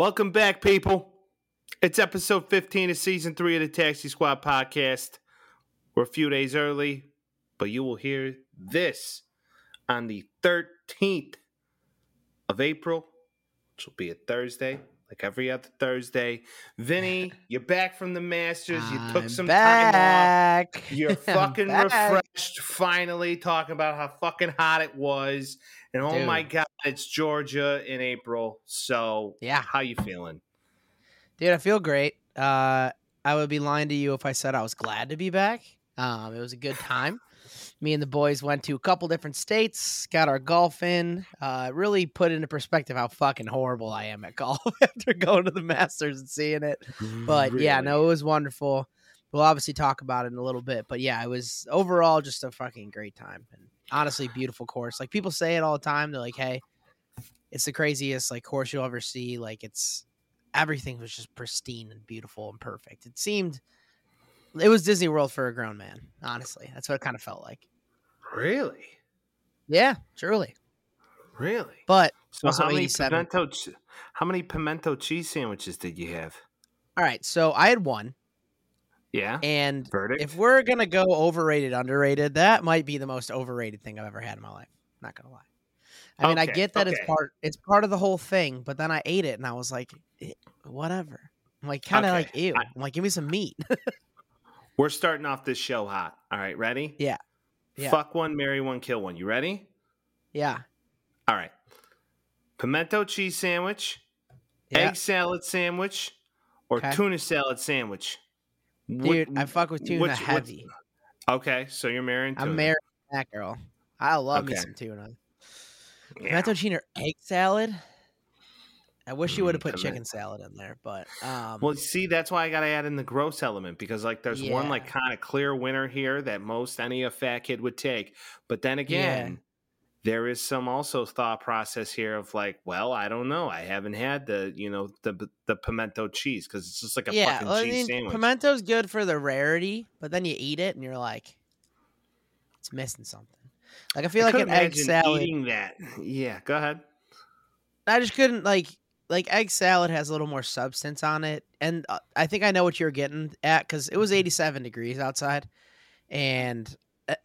Welcome back, people. It's episode 15 of season three of the Taxi Squad podcast. We're a few days early, but you will hear this on the 13th of April, which will be a Thursday, like every other Thursday. Vinny, you're back from the Masters. You took I'm some time back. off. You're fucking refreshed, finally, talking about how fucking hot it was. And oh Dude. my God, it's Georgia in April. So, Yeah. how you feeling? Dude, I feel great. Uh, I would be lying to you if I said I was glad to be back. Um, it was a good time. Me and the boys went to a couple different states, got our golf in. Uh, really put into perspective how fucking horrible I am at golf after going to the Masters and seeing it. But yeah, no, it was wonderful. We'll obviously talk about it in a little bit. But yeah, it was overall just a fucking great time. And honestly, beautiful course. Like people say it all the time. They're like, hey, it's the craziest like course you'll ever see. Like it's everything was just pristine and beautiful and perfect. It seemed it was Disney World for a grown man, honestly. That's what it kind of felt like. Really? Yeah, truly. Really? But So Also how many 87. pimento how many pimento cheese sandwiches did you have? all right, so I had one Yeah. and Verdict. if we're gonna go overrated, underrated, that might be the most overrated thing I've ever had in my life. Not gonna lie. I mean, I get that it's part it's part of the whole thing, but then I ate it and I was like, eh, whatever. I'm like kind of Okay, like ew. I'm like, give me some meat. We're starting off this show hot. All right, ready? Yeah. Yeah. Fuck one, marry one, kill one. You ready? yeah, All right. Pimento cheese sandwich, yeah, egg salad sandwich, or Okay. tuna salad sandwich. dude. I fuck with tuna which- heavy. Okay, so you're marrying tuna. I'm married that girl. I love me some tuna. Yeah. Pimento cheese or egg salad. I wish you would have Mm, put chicken salad in there, but um, Well, see, that's why I got to add in the gross element because, like, there's one like kind of clear winner here that most any a fat kid would take. But then again, there is some also thought process here of like, well, I don't know, I haven't had the you know the the pimento cheese because it's just like a yeah, fucking well, I mean, sandwich. pimento's good for the rarity, but then you eat it and you're like, it's missing something. Like I feel I like an egg salad. eating that. Yeah, go ahead. I just couldn't like like egg salad has a little more substance on it, and uh, I think I know what you're getting at because it was 87 degrees outside, and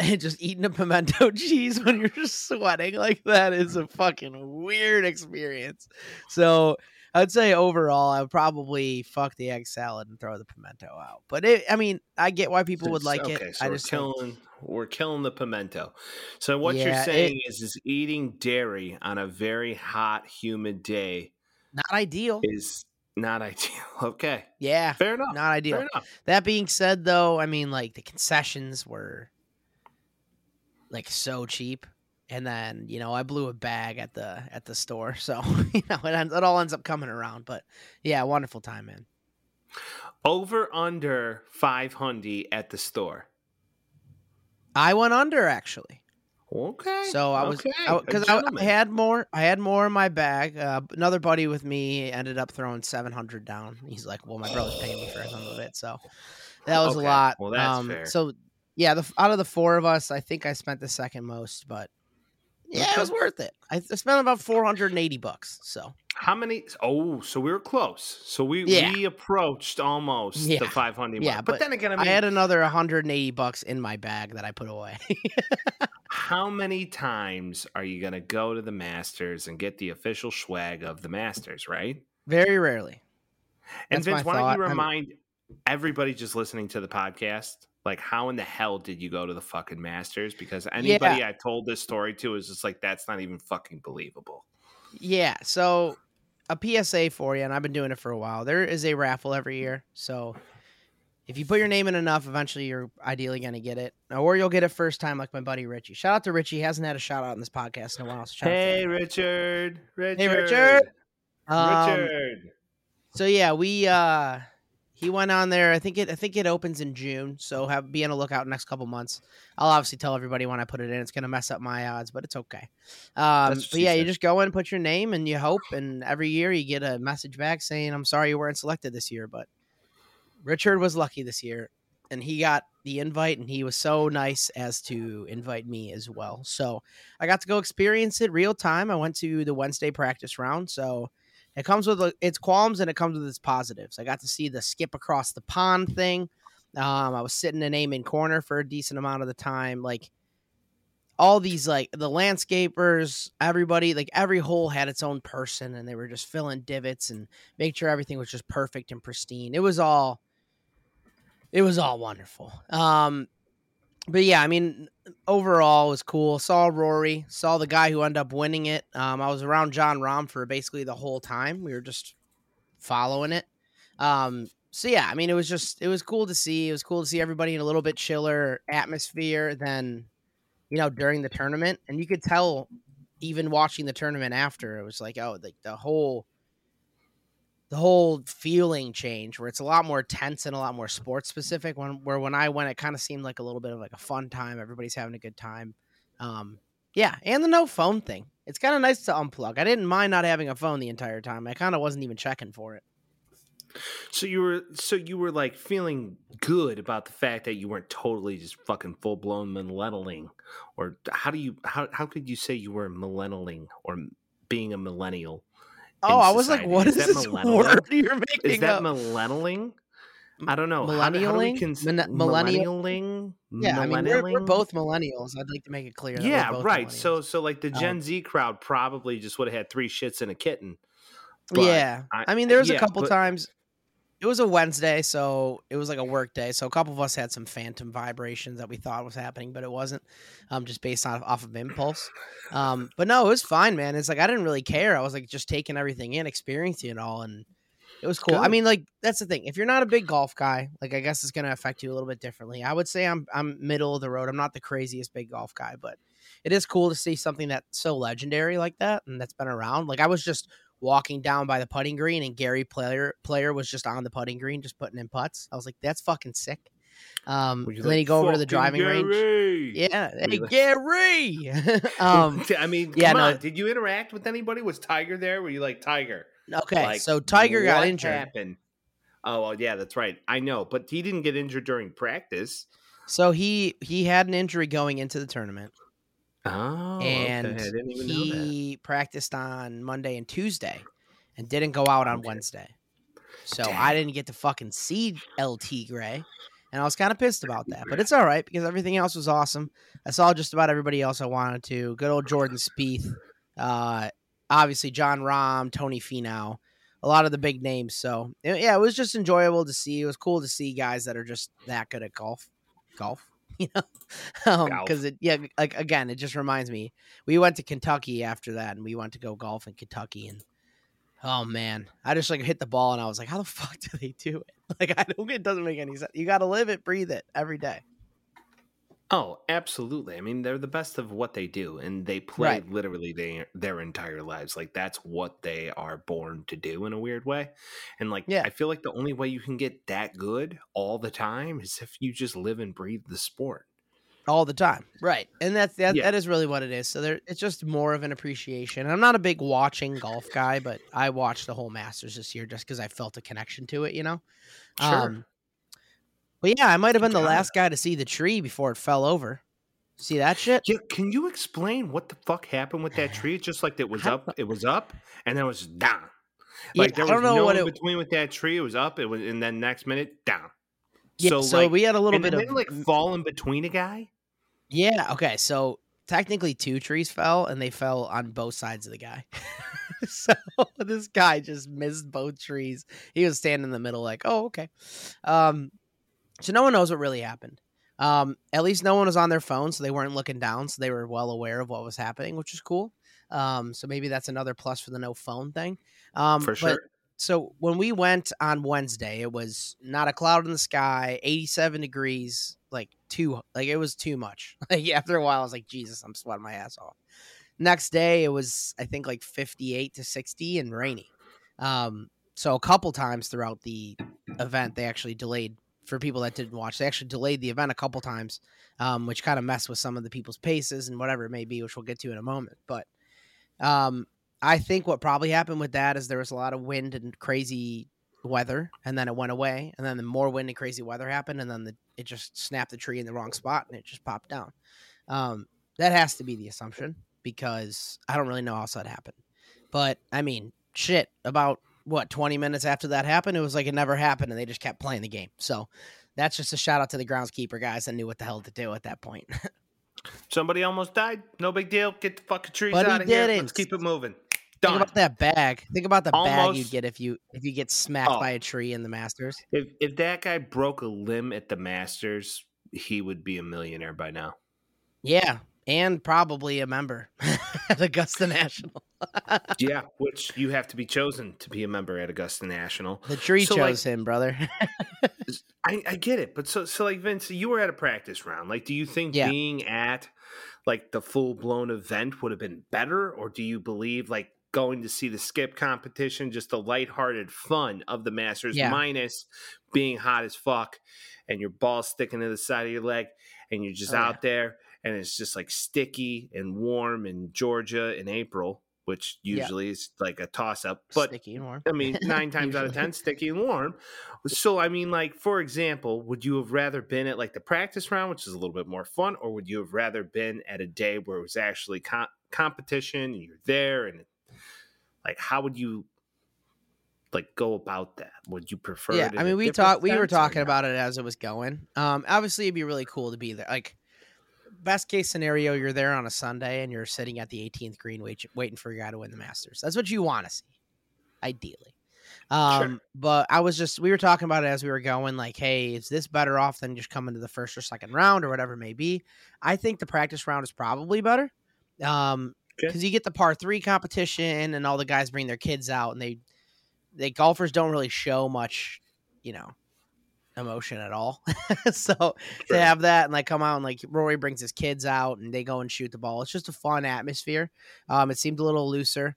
just eating a pimento cheese when you're just sweating like that is a fucking weird experience. So I'd say overall, I would probably fuck the egg salad and throw the pimento out. But it, I mean, I get why people would like okay, it. So I we're just think- killing we're killing the pimento. So what you're saying is is eating dairy on a very hot, humid day not ideal. is not ideal. Okay. Yeah, Fair enough. not ideal. Fair enough. That being said, though, I mean, like the concessions were like so cheap, and then you know I blew a bag at the at the store, so you know it, it all ends up coming around. But yeah, wonderful time, man. Over under 500 at the store. I went under actually, Okay. so I was okay. because I, had more. I had more in my bag. Uh, another buddy with me ended up throwing seven hundred down. He's like, "Well, my brother's paying me for some of it, so that was Okay, a lot." well, that's um, fair. So yeah, the out of the four of us, I think I spent the second most, but yeah, it was worth it. I spent about four hundred and eighty bucks. So How many? Oh, so we were close. So we Yeah. we approached almost the 500 Yeah. But, but then again, I I, had another one hundred and eighty bucks in my bag that I put away. how many times are you going to go to the Masters and get the official swag of the Masters, right? Very rarely. And That's Vince, why don't thought. you I'm- remind everybody just listening to the podcast, like how in the hell did you go to the fucking Masters? Because anybody I told this story to is just like, that's not even fucking believable. Yeah. So a PSA for you, and I've been doing it for a while. There is a raffle every year. So if you put your name in enough, eventually you're ideally going to get it, or you'll get it first time, like my buddy Richie. Shout out to Richie. He hasn't had a shout out in this podcast in a while. So shout out to Hey. Richard. Richard. Hey, Richard. Um, Richard. So yeah, we uh he went on there. I think it I think it opens in June. So have be on a lookout next couple months. I'll obviously tell everybody when I put it in. It's gonna mess up my odds, but it's okay. Um, but yeah, you just go in, put your name, and you hope. And every year you get a message back saying, "I'm sorry you weren't selected this year." But Richard was lucky this year, and he got the invite, and he was so nice as to invite me as well. So I got to go experience it real time. I went to the Wednesday practice round, so It comes with its qualms and it comes with its positives. I got to see the skip across the pond thing. Um, I was sitting in Amen corner for a decent amount of the time. Like all these, like the landscapers, everybody, like every hole had its own person, and they were just filling divots and make sure everything was just perfect and pristine. It was all, it was all wonderful. Um, but yeah, I mean, overall, was cool. Saw Rory, saw the guy who ended up winning it. Um, I was around Jon Rahm for basically the whole time. We were just following it. Um, so yeah, I mean, it was just it was cool to see. It was cool to see everybody in a little bit chiller atmosphere than you know during the tournament, and you could tell even watching the tournament after it was like oh like the whole the whole feeling change where it's a lot more tense and a lot more sports specific when where when I went it kind of seemed like a little bit of like a fun time everybody's having a good time um yeah and the no phone thing it's kind of nice to unplug I didn't mind not having a phone the entire time I kind of wasn't even checking for it. So you were so you were like feeling good about the fact that you weren't totally just fucking full blown millennialing or how do you how how could you say you were millennialing or being a millennial Oh, I was like, what is, is this word you're making? Is that up? millennialing? I don't know. Millennialing? Cons- Min- millennialing? Yeah, I mean, we're, we're, both millennials. I'd like to make it clear. Yeah, right. So, so like the Gen um, Z crowd probably just would have had three shits and a kitten. yeah, I, I, mean, there was yeah, a couple but, times it was a Wednesday, so it was like a work day. So a couple of us had some phantom vibrations that we thought was happening, but it wasn't. Um, just based on off of impulse. Um, but no, it was fine, man. It's like I didn't really care. I was like just taking everything in, experiencing it all, and it was cool. Good. I mean, like that's the thing. If you're not a big golf guy, like I guess it's gonna affect you a little bit differently. I would say I'm I'm middle of the road. I'm not the craziest big golf guy, but it is cool to see something that's so legendary like that and that's been around. Like I was just walking down by the putting green and Gary Player player was just on the putting green just putting in putts. I was like, that's fucking sick. Um, then like, you go over to the driving Gary. range. Yeah, hey Gary. um, I mean, yeah, no. On. Did you interact with anybody? Was Tiger there? Were you like Tiger? Okay, like, so Tiger got injured. Happened? Oh, well, yeah, that's right. I know, but he didn't get injured during practice. So he he had an injury going into the tournament. Oh, and okay. he practiced on Monday and Tuesday, and didn't go out on okay. Wednesday. So Damn. I didn't get to fucking see El Tigre, and I was kind of pissed about that. But it's all right because everything else was awesome. I saw just about everybody else I wanted to. Good old Jordan Spieth, uh, obviously Jon Rahm, Tony Finau, a lot of the big names. So yeah, it was just enjoyable to see. It was cool to see guys that are just that good at golf. Golf. you know, because um, it yeah, like again, it just reminds me. We went to Kentucky after that, and we went to go golf in Kentucky, and oh man, I just like hit the ball, and I was like, how the fuck do they do it? Like I don't, it doesn't make any sense. You got to live it, breathe it every day. Oh, absolutely. I mean, they're the best of what they do, and they play right. literally their their entire lives. Like that's what they are born to do in a weird way. And like, yeah. I feel like the only way you can get that good all the time is if you just live and breathe the sport all the time, right? And that's that. Yeah. That is really what it is. So there, it's just more of an appreciation. I'm not a big watching golf guy, but I watched the whole Masters this year just because I felt a connection to it. You know, sure. Um, yeah, I might have been the last guy to see the tree before it fell over. See that shit? Yeah, can you explain what the fuck happened with that tree? It's just like it was up, it was up, and then it was down. Like yeah, there was I don't know no what in it... between with that tree. It was up, it was, and then next minute down. Yeah, so, so like, we had a little bit of of like fall in between a guy. Yeah. Okay. So technically, two trees fell, and they fell on both sides of the guy. so this guy just missed both trees. He was standing in the middle, like, "Oh, okay." Um, so no one knows what really happened. Um, at least no one was on their phone, so they weren't looking down, so they were well aware of what was happening, which is cool. Um, so maybe that's another plus for the no phone thing. Um, for sure. But, so when we went on Wednesday, it was not a cloud in the sky, 87 degrees, like too, like it was too much. Like after a while, I was like, Jesus, I'm sweating my ass off. Next day, it was I think like 58 to 60 and rainy. Um, so a couple times throughout the event, they actually delayed for people that didn't watch. They actually delayed the event a couple times, um, which kind of messed with some of the people's paces and whatever it may be, which we'll get to in a moment. But um, I think what probably happened with that is there was a lot of wind and crazy weather, and then it went away, and then the more wind and crazy weather happened, and then the, it just snapped the tree in the wrong spot and it just popped down. Um, that has to be the assumption because I don't really know how that happened. But I mean, shit, about what twenty minutes after that happened, it was like it never happened, and they just kept playing the game. So that's just a shout out to the groundskeeper guys that knew what the hell to do at that point. Somebody almost died. No big deal. Get the fucking trees But out of here. didn't. Let's keep it moving. Think about that bag. Think about the bag you'd get if you if you get smacked Oh. by a tree in the Masters. If if that guy broke a limb at the Masters, he would be a millionaire by now. Yeah, and probably a member at Augusta National. yeah, which you have to be chosen to be a member at Augusta National. The tree So, chose like- him, brother. I, I get it, but so so like Vince, you were at a practice round. Like, do you think Yeah. being at like the full blown event would have been better, or do you believe like going to see the skip competition, just the lighthearted fun of the Masters, Yeah. minus being hot as fuck and your ball sticking to the side of your leg, and you're just Oh, yeah. out there and it's just like sticky and warm in Georgia in April, which Yeah. usually is like a toss up, but Sticky and warm. I mean, nine times out of ten, sticky and warm. So, I mean, like for example, would you have rather been at like the practice round, which is a little bit more fun, or would you have rather been at a day where it was actually com- competition and you're there and like how would you like go about that? Would you prefer? yeah, it in mean, we talked. We were talking about it as it was going. Um, obviously, it'd be really cool to be there. Like, best case scenario, you're there on a Sunday and you're sitting at the 18th green, wait, waiting for your guy to win the Masters. That's what you want to see, ideally. Um, but I was just we were talking about it as we were going. Like, hey, is this better off than just coming to the first or second round or whatever it may be? I think the practice round is probably better. Um, Okay. because you get the par three competition and all the guys bring their kids out and they they golfers don't really show much you know emotion at all. So Sure. to have that and like come out and like rory brings his kids out and they go and shoot the ball. It's just a fun atmosphere. Um it seemed a little looser.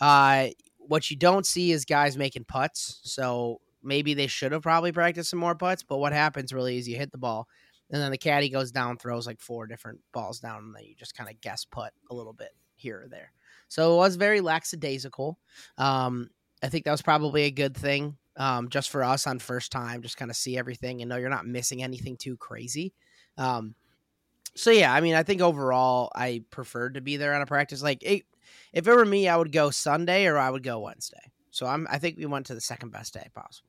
Uh what you don't see is guys making putts so maybe they should have probably practiced some more putts but what happens really is you hit the ball and then the caddy goes down throws like four different balls down and then you just kind of guess putt a little bit here or there. So it was very lackadaisical. Um i think that was probably a good thing um just for us on first time just kind of see everything and know you're not missing anything too crazy um so yeah i mean i think overall i preferred to be there on a practice like it, if it were me i would go sunday or i would go wednesday so i'm i think we went to the second best day possible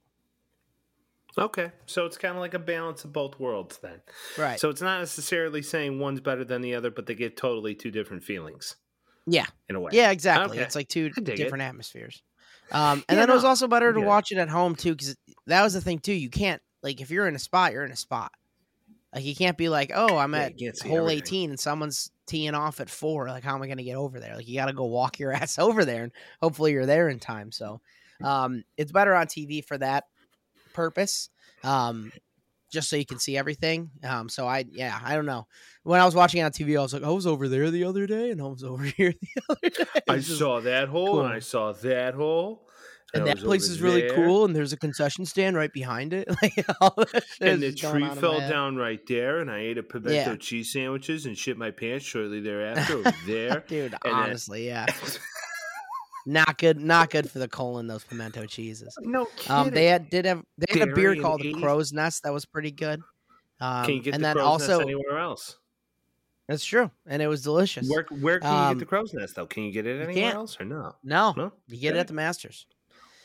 Okay, so it's kind of like a balance of both worlds then. right So it's not necessarily saying one's better than the other, but they get totally two different feelings yeah in a way. Yeah, exactly. Okay. It's like two dig it. different atmospheres. Um, and Yeah, then it was also better to it. watch it at home too, because that was the thing too. You can't like if you're in a spot, you're in a spot. Like you can't be like, oh, I'm Yeah, at hole everything. 18 and someone's teeing off at four. Like, how am I going to get over there? Like, you got to go walk your ass over there, and hopefully you're there in time. So, um, it's better on TV for that purpose. Um, just so you can see everything. Um, so I, yeah, I don't know. When I was watching it on TV, I was like, I was over there the other day, and I was over here the other day. I saw that hole and. I saw that hole. and I that place is really there, cool, and there's a concession stand right behind it. Like all And the tree fell down right there, and I ate a pimento Yeah. cheese sandwiches and shit my pants shortly thereafter there. Dude, then- honestly, yeah, not good. Not good for the colon. Those pimento cheeses. no kidding. Um, they had did have they had a beer called the 80s? Crow's Nest that was pretty good. Um, Can you get and the then crow's nest also anywhere else? that's true, and it was delicious. Where where can you Um, get the crow's nest though? Can you get it anywhere else or no? No, No, you get it at the Masters.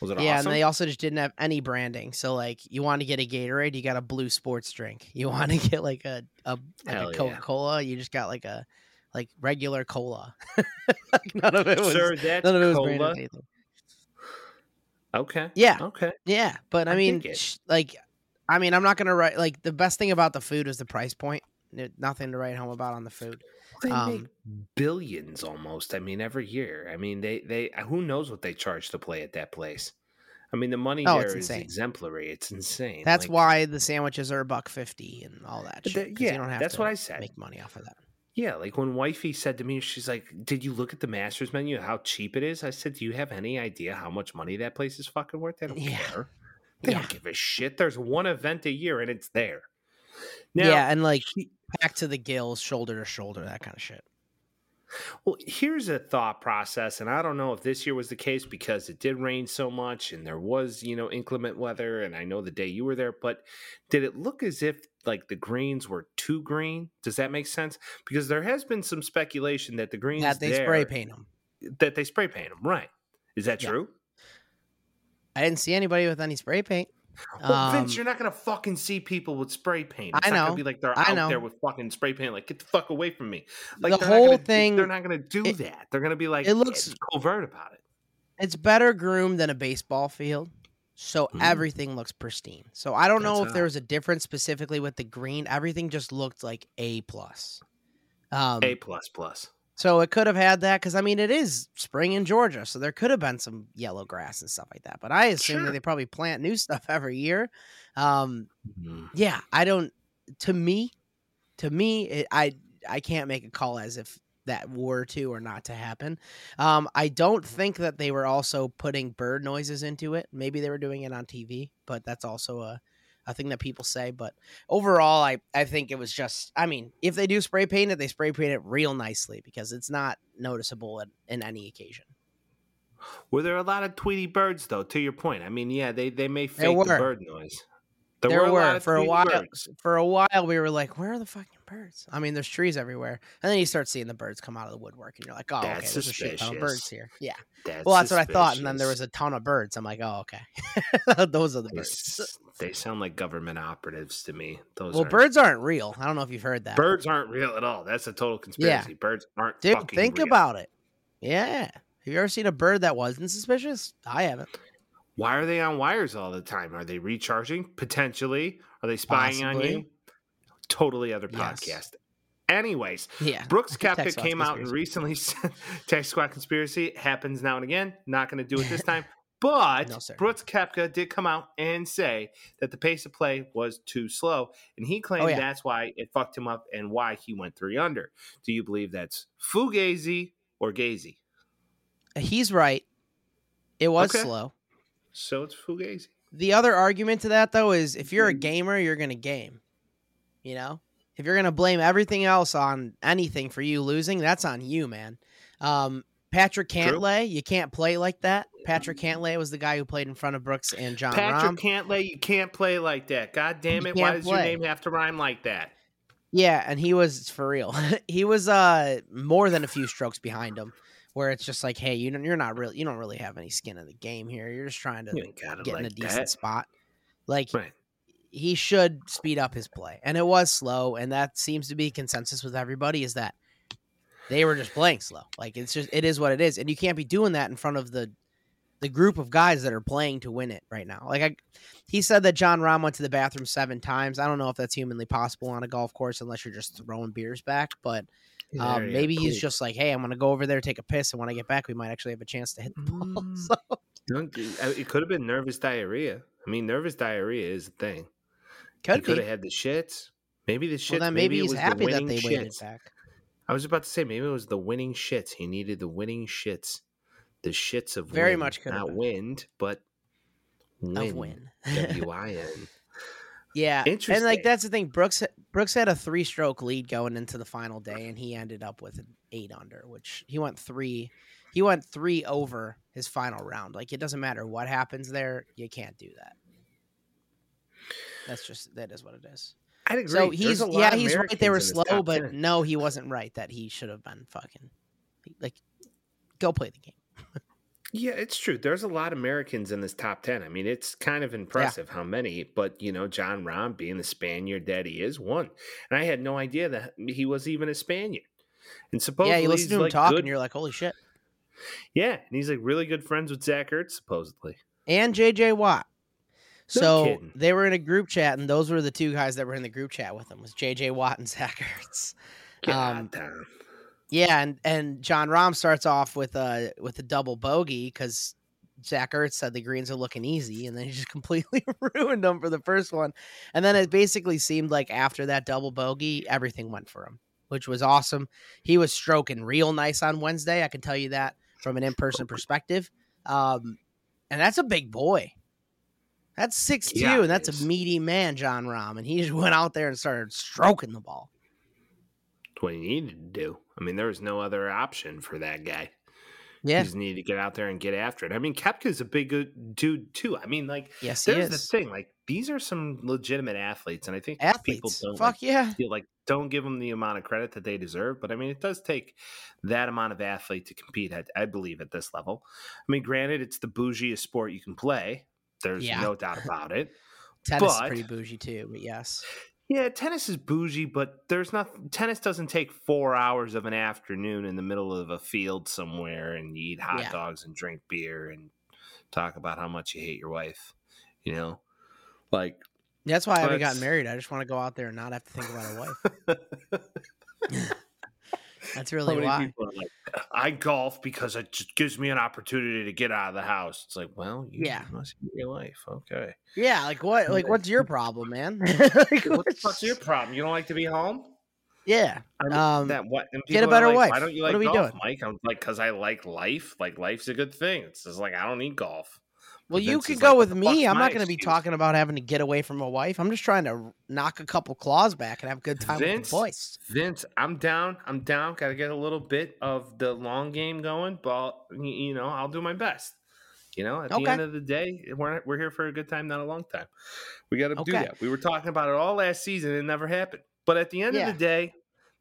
Was it awesome? Yeah, awesome? and they also just didn't have any branding. So like, you want to get a Gatorade, you got a blue sports drink. You want to get like a a, like a. Coca Cola, you just got like a like regular cola. Like, none of it was Sir, none of it was cola. branded anything. Okay. Yeah, Okay. yeah, but I I mean, sh- like, I mean, I'm not gonna write like the best thing about the food is the price point. Nothing to write home about on the food. They make Um, billions almost. I mean, every year. I mean, they they who knows what they charge to play at that place. I mean, the money Oh, there is exemplary. It's insane. That's Like, why the sandwiches are a buck fifty and all that. Shit, yeah, you don't have that's what I said. Make money off of that. Yeah, like when wifey said to me, she's like, "Did you look at the Masters menu? How cheap it is?" I said, "Do you have any idea how much money that place is fucking worth? They don't Yeah. care. They Yeah. don't give a shit. There's one event a year and it's there." Now, yeah, and like back to the gills, shoulder to shoulder, that kind of shit. Well, here's a thought process, and I don't know if this year was the case because it did rain so much and there was, you know, inclement weather. And I know the day you were there, but did it look as if like the greens were too green? Does that make sense? Because there has been some speculation that the greens That they there, spray paint them. that they spray paint them, right? Is that Yeah. true? I didn't see anybody with any spray paint. Well, Vince, Um, you're not gonna fucking see people with spray paint. It's I not know. gonna be like they're I out know. there with fucking spray paint. Like, get the fuck away from me. Like The whole do- thing- they're not gonna do it- that. They're gonna be like, it looks- covert about it. It's better groomed than a baseball field. So Mm. everything looks pristine. So I don't know That's if there was a difference specifically with the green. Everything just looked like A plus. Um, A plus plus. So it could have had that because I mean it is spring in Georgia, so there could have been some yellow grass and stuff like that. But I assume Sure. that they probably plant new stuff every year. Um, Mhm. yeah, I don't. To me, to me, it, I I can't make a call as if that were to or not to happen. Um, I don't think that they were also putting bird noises into it. Maybe they were doing it on TV, but that's also a a thing that people say. But overall, I I think it was just. I mean, if they do spray paint it, they spray paint it real nicely because it's not noticeable in, in any occasion. Were there a lot of Tweety birds though? To your point, I mean, yeah, they they may There fake the bird noise. There a were, lot of for a while. birds. For a while, we were like, "Where are the fucking birds?" I mean, there's trees everywhere, and then you start seeing the birds come out of the woodwork, and you're like, "Oh, okay, That's there's a shit ton of birds here." Yeah. That's well, that's what I thought, and then there was a ton of birds. I'm like, "Oh, okay, those are the birds." they sound like government operatives to me. Those Well, aren't- birds aren't real. I don't know if you've heard that. birds aren't real at all. That's a total conspiracy. Yeah. Birds aren't Dude, fucking think real. about it. Yeah. Have you ever seen a bird that wasn't suspicious? I haven't. Why are they on wires all the time? Are they recharging? Potentially. Are they spying on you? Totally other Yes. podcast. Anyways, Yeah. Brooks Squad came out and recently said Tech Squad conspiracy happens now and again. Not going to do it this time. But No. Brooks Koepka did come out and say that the pace of play was too slow, and he oh, claimed Oh, yeah. that's why it fucked him up and why he went three under. Do you believe that's fugazi or gazy? Uh, he's right. It was Okay. slow. So it's fugazi. The other argument to that though is if you're a hmm. gamer, you're gonna game. You know, if you're gonna blame everything else on anything for you losing, that's on you, man. Um, Patrick True. Cantlay, you can't play like that. Patrick Cantlay was the guy who played in front of Brooks and Jon Patrick Rahm. Cantlay, you can't play like that. God damn it! Why does your name have to rhyme like that? Yeah, and he was for real. he was uh more than a few strokes behind him, where it's just like, hey, you don't, you're not really, you don't really have any skin in the game here. You're just trying to You ain't got it get like in a decent that. spot. Like Right. He should speed up his play, and it was slow, and that seems to be consensus with everybody is that they were just playing slow. Like it's just it is what it is, and you can't be doing that in front of the the group of guys that are playing to win it right now. Like I, he said that Jon Rahm went to the bathroom seven times. I don't know if that's humanly possible on a golf course unless you're just throwing beers back, but um, yeah, maybe he's cool. just like, hey, I'm gonna go over there, take a piss, and when I get back, we might actually have a chance to hit the ball. Mm. so uh, It could have been nervous diarrhea. I mean, nervous diarrhea is a thing. He could could be. have had the shits. Maybe the shits. Well, then maybe, it he's was the happy that they waited back. I was about to say maybe it was the winning shits. He needed the winning shits, the shits of Very wind. much could have not wind, but win. Of win. W I N. Yeah, interesting. and like that's the thing. Brooks Brooks had a three stroke lead going into the final day, and he ended up with an eight under, which he went three. He went three over his final round. Like it doesn't matter what happens there, you can't do that. That's just that is what it is. I'd agree. So he's yeah, he's right. They were Americans slow, but 10. no, he wasn't right. That he should have been fucking like go play the game. Yeah, it's true. There's a lot of Americans in this top 10. I mean, it's kind of impressive how many, but, you know, Jon Rahm, being the Spaniard that he is, one, And I had no idea that he was even a Spaniard. And supposedly, yeah, you listen to him like talk, good. and you're like, holy shit. Yeah, and he's like really good friends with Zach Ertz, supposedly. and JJ Watt. No So kidding. they were in a group chat, and those were the two guys that were in the group chat with him was JJ Watt and Zach Ertz. God Um, damn. Yeah, and and Jon Rahm starts off with a with a double bogey because Zach Ertz said the greens are looking easy, and then he just completely ruined them for the first one. And then it basically seemed like after that double bogey, everything went for him, which was awesome. He was stroking real nice on Wednesday. I can tell you that from an in person perspective. Um, and that's a big boy. That's six two, and that's is. a meaty man, Jon Rahm, and he just went out there and started stroking the ball. That's what he needed to do. I mean, there was no other option for that guy. Yeah. he just need to get out there and get after it. I mean, Koepka's a big good dude too. I mean, like Yes, there's the thing, like these are some legitimate athletes, and I think people don't Fuck like, yeah. feel like don't give them the amount of credit that they deserve. But I mean, it does take that amount of athlete to compete. At, I believe at this level. I mean, granted, it's the bougiest sport you can play. There's Yeah. no doubt about it. Tennis is pretty bougie too, but yes. Yeah, tennis is bougie, but there's not. Tennis doesn't take four hours of an afternoon in the middle of a field somewhere and you eat hot Yeah. dogs and drink beer and talk about how much you hate your wife. You know, like That's why I haven't gotten married. I just want to go out there and not have to think about a wife. That's really why. like, I golf because it just gives me an opportunity to get out of the house. It's like, well, you Yeah. must hate your life. Okay, Yeah, like what? Like what's your problem, man? like, what the what's- your problem? You don't like to be home? Yeah, I mean, Um, that what? get a better like, wife. Why don't you What like are we golf, doing? Mike? I'm like, because I like life. Like life's a good thing. It's just like I don't need golf. Well, you could go like, with me. I'm not going to be talking about having to get away from a wife. I'm just trying to knock a couple claws back and have a good time with Vince, the boys. Vince, I'm down. I'm down. Got to get a little bit of the long game going, but you know, I'll do my best. You know, at the end of the day, we're we're here for a good time, not a long time. We got to do that. We were talking about it all last season. It never happened. But at the end Yeah. of the day,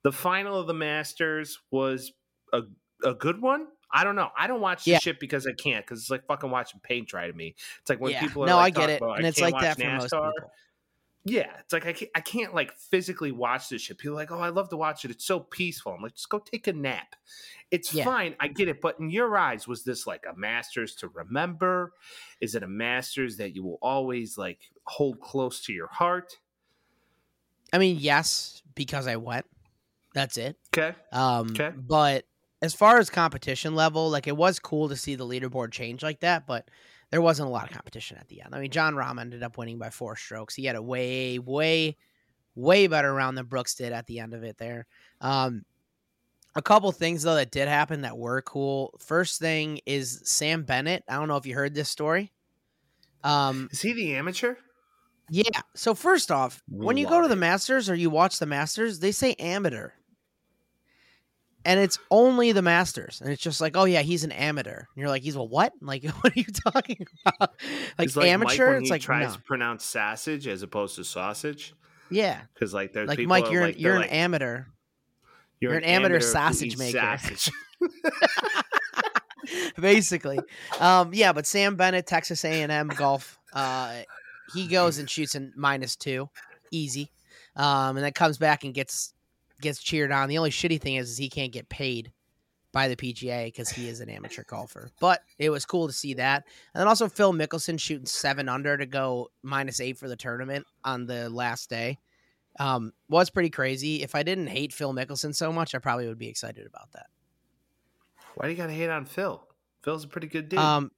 the final of the Masters was a a good one. I don't know. I don't watch Yeah. shit because I can't. Because it's like fucking watching paint dry to me. It's like when yeah, people are no, like, I get it, about, and it's like that for most people. Yeah, it's like I can't, I can't like physically watch this shit. People are like, oh, I love to watch it. It's so peaceful. I'm like, just go take a nap. It's Yeah. fine. I get it. But in your eyes, was this like a Masters to remember? Is it a Masters that you will always like hold close to your heart? I mean, yes, because I went. That's it. Okay. Um, Okay. But as far as competition level, like it was cool to see the leaderboard change like that, but there wasn't a lot of competition at the end. I mean, Jon Rahm ended up winning by four strokes. He had a way, way, way better round than Brooks did at the end of it there. Um, a couple things though that did happen that were cool. First thing is Sam Bennett. I don't know if you heard this story. Um, Is he the amateur? yeah. So first off, when you go to the. Masters or you watch the Masters, they say amateur. And it's only the Masters. And it's just like, oh yeah, he's an amateur. And you're like, he's a what? Like, what are you talking about? Like, Mike amateur? it's he like tries no. to pronounce sausage as opposed to sausage. Yeah. Because like there's Like people Mike, you're like, an, you're an like, amateur. you're, you're an amateur who sausage maker. Sausage. basically. Um, yeah, but Sam Bennett, Texas A&M golf, uh, he goes and shoots in minus two, easy, um, and then comes back and gets gets cheered on. The only shitty thing is, is he can't get paid by the PGA because he is an amateur golfer. But it was cool to see that, and then also Phil Mickelson shooting seven under to go minus eight for the tournament on the last day. Um, was pretty crazy. If I didn't hate Phil Mickelson so much, I probably would be excited about that. Why do you gotta hate on Phil? Phil's a pretty good dude. Um,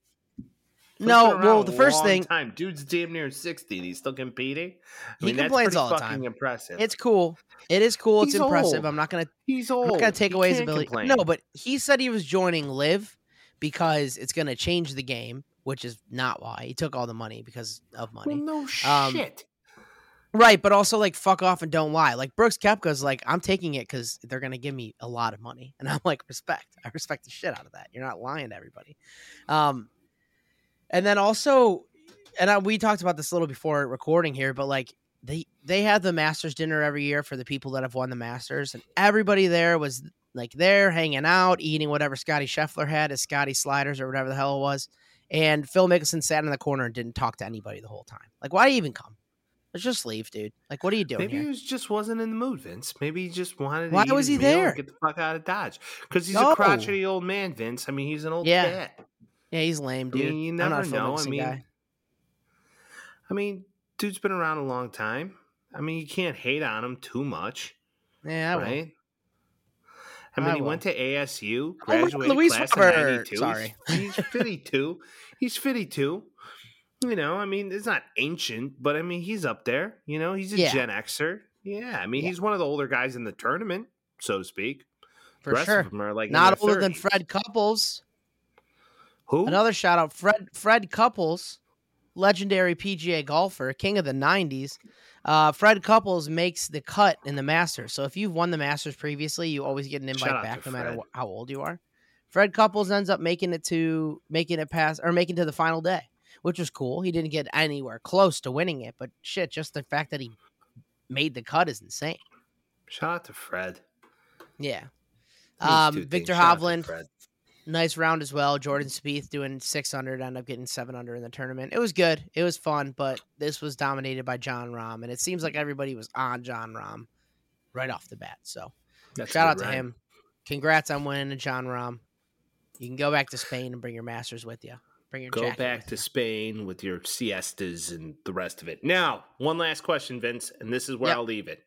no, well, the first thing time, dude's damn near sixty, and he's still competing. I He mean, that's complains all the fucking time. impressive. it's cool. It is cool. It's He's impressive. old. I'm not gonna he's old. I'm not gonna take He away his ability. complain. No, but he said he was joining LIV because it's gonna change the game, which is not why he took all the money because of well, money. no Um, shit. Right, but also like fuck off and don't lie. Like Brooks Koepka's like, I'm taking it because they're gonna give me a lot of money, and I'm like, respect. I respect the shit out of that. You're not lying to everybody. Um, and then also, and I, we talked about this a little before recording here, but like they they have the Masters dinner every year for the people that have won the Masters, and everybody there was like there hanging out, eating whatever Scottie Scheffler had his Scotty sliders or whatever the hell it was. And Phil Mickelson sat in the corner and didn't talk to anybody the whole time. Like, why do you even come? Let's just leave, dude. Like, what are you doing Maybe here? he was, just wasn't in the mood, Vince. Maybe he just wanted. To Why was he there? Get the fuck out of Dodge. Because he's No. a crotchety old man, Vince. I mean, he's an old Yeah, cat. Yeah, he's lame, I dude. mean, you I'm not know. I mean, guy. I mean, dude's been around a long time. I mean, you can't hate on him too much, Yeah, I will. right? I mean, I he went to ASU, Oh, graduated Luis class Robert. of '92. Sorry. he's, he's 52. He's 52. You know, I mean, it's not ancient, but I mean, he's up there. You know, he's a Yeah. Gen Xer. Yeah, I mean, Yeah. he's one of the older guys in the tournament, so to speak. For the rest sure. of them are like Not older than Fred Couples. Who? Another shout out, Fred Fred Couples, legendary PGA golfer, king of the '90s. Uh, Fred Couples makes the cut in the Masters. So if you've won the Masters previously, you always get an invite Shout back, no matter wh- how old you are. Fred Couples ends up making it to making it past or making to the final day, which was cool. He didn't get anywhere close to winning it, but shit, just the fact that he made the cut is insane. Shout out to Fred. Yeah. Um. Viktor Shout out to Hovland, Fred. Nice round as well. Jordan Spieth doing 600, ended up getting 700 in the tournament. It was good. It was fun, but this was dominated by Jon Rahm, and it seems like everybody was on Jon Rahm right off the bat. So That's shout out to Ryan. him. Congrats on winning to Jon Rahm. You can go back to Spain and bring your Masters with you. Bring your Go back to you. Spain with your siestas and the rest of it. Now, one last question, Vince, and this is where Yep. I'll leave it.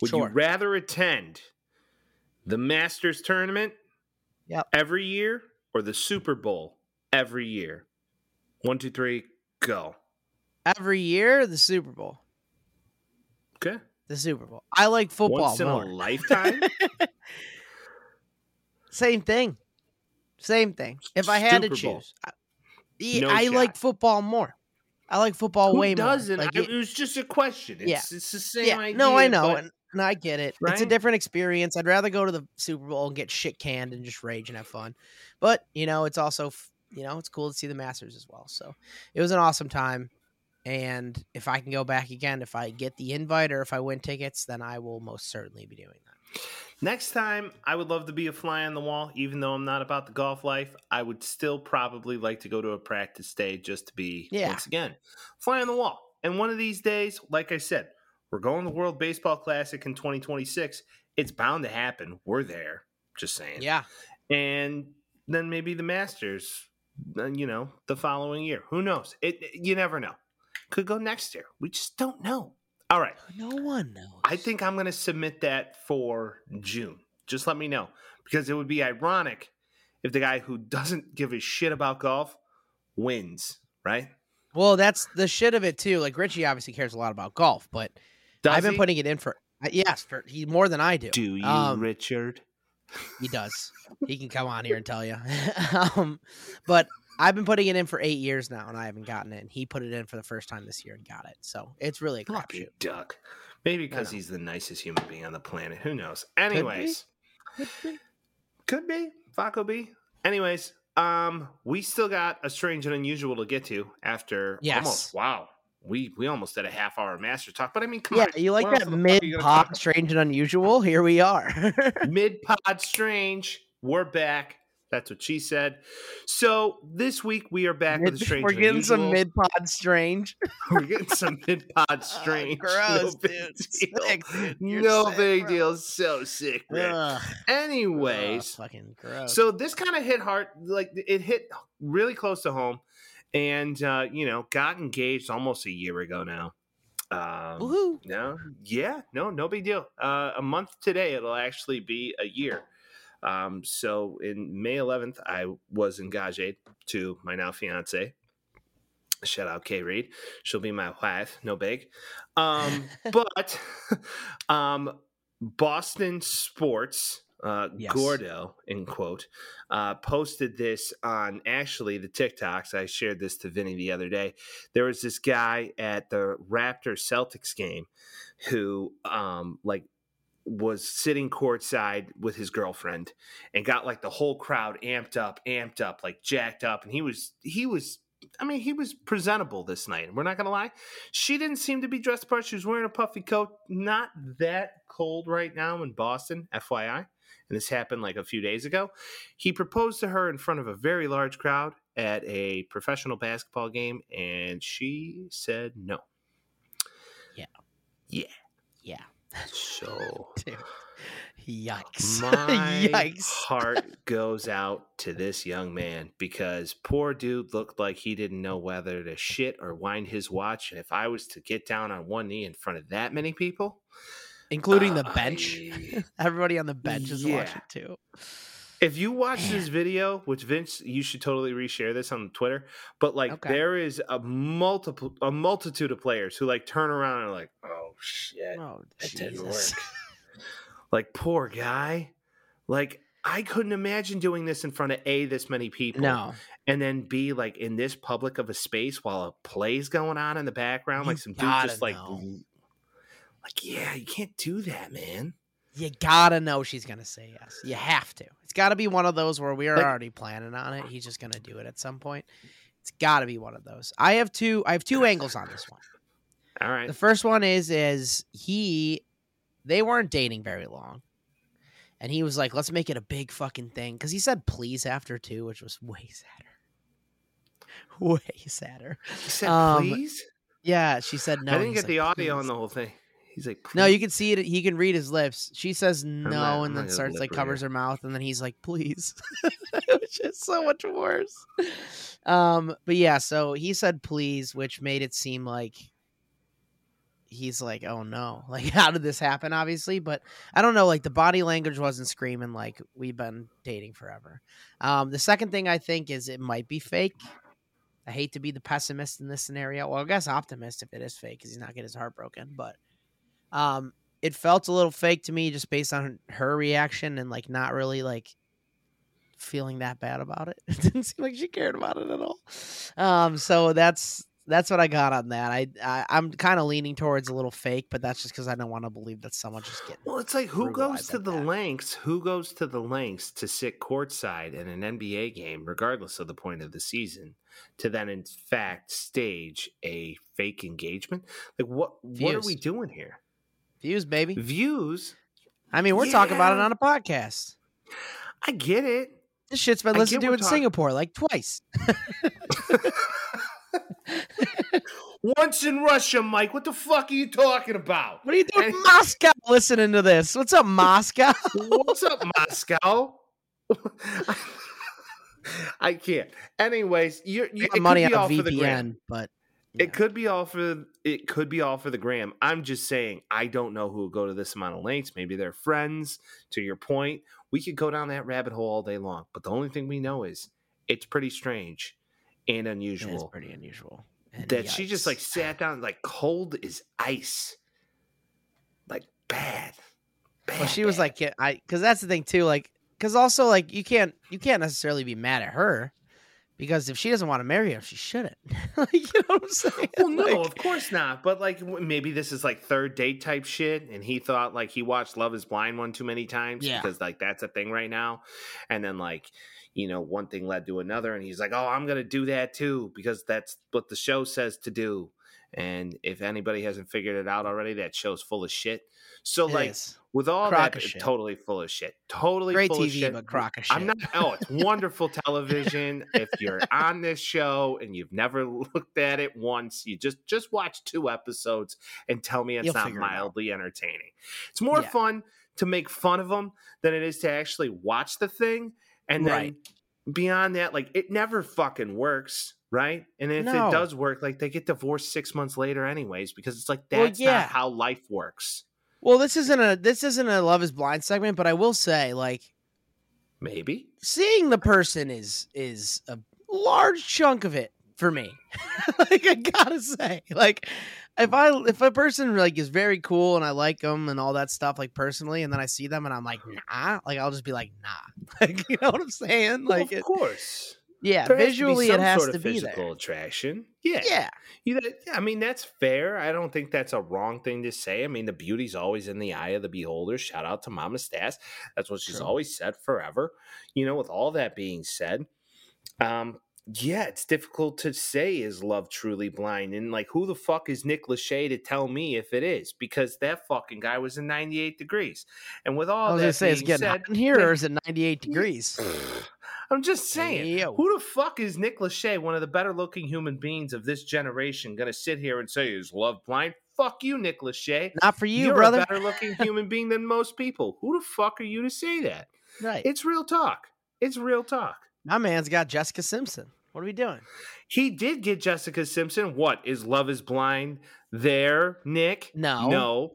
Would Sure. you rather attend the Masters tournament Yep. every year or the Super Bowl every year? One, two, three, go. every year the Super Bowl. Okay. The Super Bowl. I like football Once in more. a lifetime. Same thing. Same thing. If I had to Super Bowl. choose, I, No I like football more. I like football Who way doesn't? more. Like, I- it- it was just a question. It's, Yeah. it's the same yeah, idea. no, I know, and, and I get it. It's a different experience. I'd rather go to the Super Bowl and get shit canned and just rage and have fun. But you know, it's also you know it's cool to see the Masters as well. So it was an awesome time. And if I can go back again, if I get the invite or if I win tickets, then I will most certainly be doing that. Next time, I would love to be a fly on the wall, even though I'm not about the golf life. I would still probably like to go to a practice day just to be, Yeah. once again, fly on the wall. And one of these days, like I said, we're going to the World Baseball Classic in 2026. It's bound to happen. We're there. Just saying. Yeah, And then maybe the Masters, you know, the following year. Who knows? It, you never know. Could go next year. We just don't know. All right. no one knows. I think I'm going to submit that for June. Just let me know because it would be ironic if the guy who doesn't give a shit about golf wins, right? Well, that's the shit of it too. Like Richie obviously cares a lot about golf, but Does I've been he? putting it in for uh, yes, for he more than I do. Do you, Um, Richard? He does. he can come on here and tell you. um, but I've been putting it in for eight years now, and I haven't gotten it. And he put it in for the first time this year and got it. So it's really a crapshoot. duck. Maybe because he's the nicest human being on the planet. Who knows? Anyways, Could be. could be. Faco B. Anyways, um, we still got a strange and unusual to get to after Yes. almost wow. We we almost did a half hour master talk, but I mean, come Yeah, on. you like that the fuck are mid you gonna talk pod strange and unusual? Here we are. Mid pod strange. We're back. That's what she said. So this week we are back with a strange. We're getting some mid pod strange. We're getting some mid pod ah, strange. gross, no big dude. deal. Sick. No sick, big bro. deal. So sick. Ugh, Anyways, ugh, fucking gross. so this kind of hit hard. Like it hit really close to home, and uh, you know, got engaged almost a year ago now. Um, Woohoo. no, yeah, no, no big deal. Uh, a month today, it'll actually be a year. Um, so in May 11th, I was engaged to my now fiance. Shout out Kay Reed. She'll be my wife. No big. Um, but um, Boston Sports, uh, Yes. Gordo, in quote, uh, posted this on actually the TikToks. I shared this to Vinny the other day. There was this guy at the Raptor Celtics game who, um, like, was sitting courtside with his girlfriend and got like the whole crowd amped up, amped up, like jacked up. And he was, he was, I mean, he was presentable this night. We're not going to lie. She didn't seem to be dressed apart. She was wearing a puffy coat. Not that cold right now in Boston, FYI. And this happened like a few days ago. He proposed to her in front of a very large crowd at a professional basketball game, and she said no. Yeah. Yeah. yeah. That's so Dude. Yikes. my Yikes. heart goes out to this young man because poor dude looked like he didn't know whether to shit or wind his watch. And if I was to get down on one knee in front of that many people, Including the uh, bench. I- Everybody on the bench is Yeah. watching too. if you watch Man. this video, which Vince, you should totally reshare this on Twitter. But like, Okay. there is a multiple, a multitude of players who like turn around and are like, "Oh shit, Oh, That didn't work. like poor guy. Like I couldn't imagine doing this in front of a this many people. No. and then b like in this public of a space while a play's going on in the background, You like some dude just know. like yeah, you can't do that, man. you gotta know she's gonna say yes. You have to. It's gotta be one of those where we are Like- already planning on it. He's just gonna do it at some point. It's gotta be one of those. I have two. I have two angles on this one. All right. The first one is is he they weren't dating very long. And he was like, let's make it a big fucking thing. Cause he said please after two, which was way sadder. Way sadder. He said, um, please? Yeah, she said no. I didn't get like, the audio on the whole thing. He's like, No, you can see it. He can read his lips. She says no, not- and then starts like covers her mouth, and then he's like, "Please," which is so much worse. Um, but yeah, so he said please, which made it seem like he's like, "Oh no!" Like, how did this happen? Obviously, but I don't know. Like the body language wasn't screaming like we've been dating forever. Um, the second thing I think is it might be fake. I hate to be the pessimist in this scenario. Well, I guess optimist if it is fake because he's not getting his heart broken. But um, it felt a little fake to me just based on her reaction and like not really like feeling that bad about it. It didn't seem like she cared about it at all. Um, so that's that's what I got on that. I, I I'm kind of leaning towards a little fake, but that's just because I don't want to believe that someone just getting. Well, it's like who goes to the that. lengths? Who goes to the lengths to sit courtside in an NBA game, regardless of the point of the season, to then in fact stage a fake engagement? Like what? What are we doing here? Views, baby. Views? I mean, we're talking about it on a podcast. I get it. This shit's been listened to in talk- Singapore like twice. Once in Russia, Mike. What the fuck are you talking about? What are you doing, And- Moscow? Listening to this? What's up, Moscow? What's up, Moscow? I can't. Anyways, you're, you it money on. VPN, but It could be all for it could be all for the gram. I'm just saying I don't know who will go to this amount of lengths. Maybe they're friends. To your point, we could go down that rabbit hole all day long. But the only thing we know is it's pretty strange and unusual pretty unusual. And that she just like sat down like cold as ice, like bad. bad Well, she was bad. like, yeah, I because that's the thing too, like, because also like you can't you can't necessarily be mad at her because if she doesn't want to marry him, she shouldn't. like, you know what I'm saying? Well, no, Like, of course not. But like, maybe this is like third date type shit, and he thought like he watched Love Is Blind one too many times Yeah. because like that's a thing right now. And then like, you know, one thing led to another, and he's like, "Oh, I'm gonna do that too because that's what the show says to do." And if anybody hasn't figured it out already, that show's full of shit. So it like, is. With all Crock that, eh, shit. totally full of shit. Totally great full of TV, shit. but crock of shit. I'm not. Oh, it's wonderful television. if you're on this show and you've never looked at it once, you just just watch two episodes and tell me it's You'll not figure it mildly entertaining. It's more Yeah. fun to make fun of them than it is to actually watch the thing. And then Right. beyond that, like it never fucking works. Right. And if No. it does work, like they get divorced six months later, anyways, because it's like Well, that's yeah. not how life works. Well, this isn't a this isn't a Love Is Blind segment, but I will say, like, Maybe. seeing the person is is a large chunk of it for me. like I gotta say, like if I if a person like is very cool and I like them and all that stuff, like personally, and then I see them and I'm like, nah, like I'll just be like, nah, like you know what I'm saying? Well, Like, of it, course. Yeah, There has to be visually it some has sort to of be physical there. attraction. Yeah. Yeah, You know, I mean, that's fair. I don't think that's a wrong thing to say. I mean, the beauty's always in the eye of the beholder. Shout out to Mama Stas. That's what she's True. always said forever. You know, with all that being said, um, yeah, it's difficult to say is love truly blind. And like, who the fuck is Nick Lachey to tell me if it is? Because that fucking guy was in 98 degrees. And with all I was that gonna say it's getting said, hot in here, or is it 98 degrees? I'm just saying, Yo. who the fuck is Nick Lachey, one of the better looking human beings of this generation, going to sit here and say is love blind? Fuck you, Nick Lachey. Not for you, You're brother. a better looking human being than most people. Who the fuck are you to say that? right, It's real talk. It's real talk. my man's got Jessica Simpson. What are we doing? He did get Jessica Simpson. What is Love Is Blind there, Nick? No. no,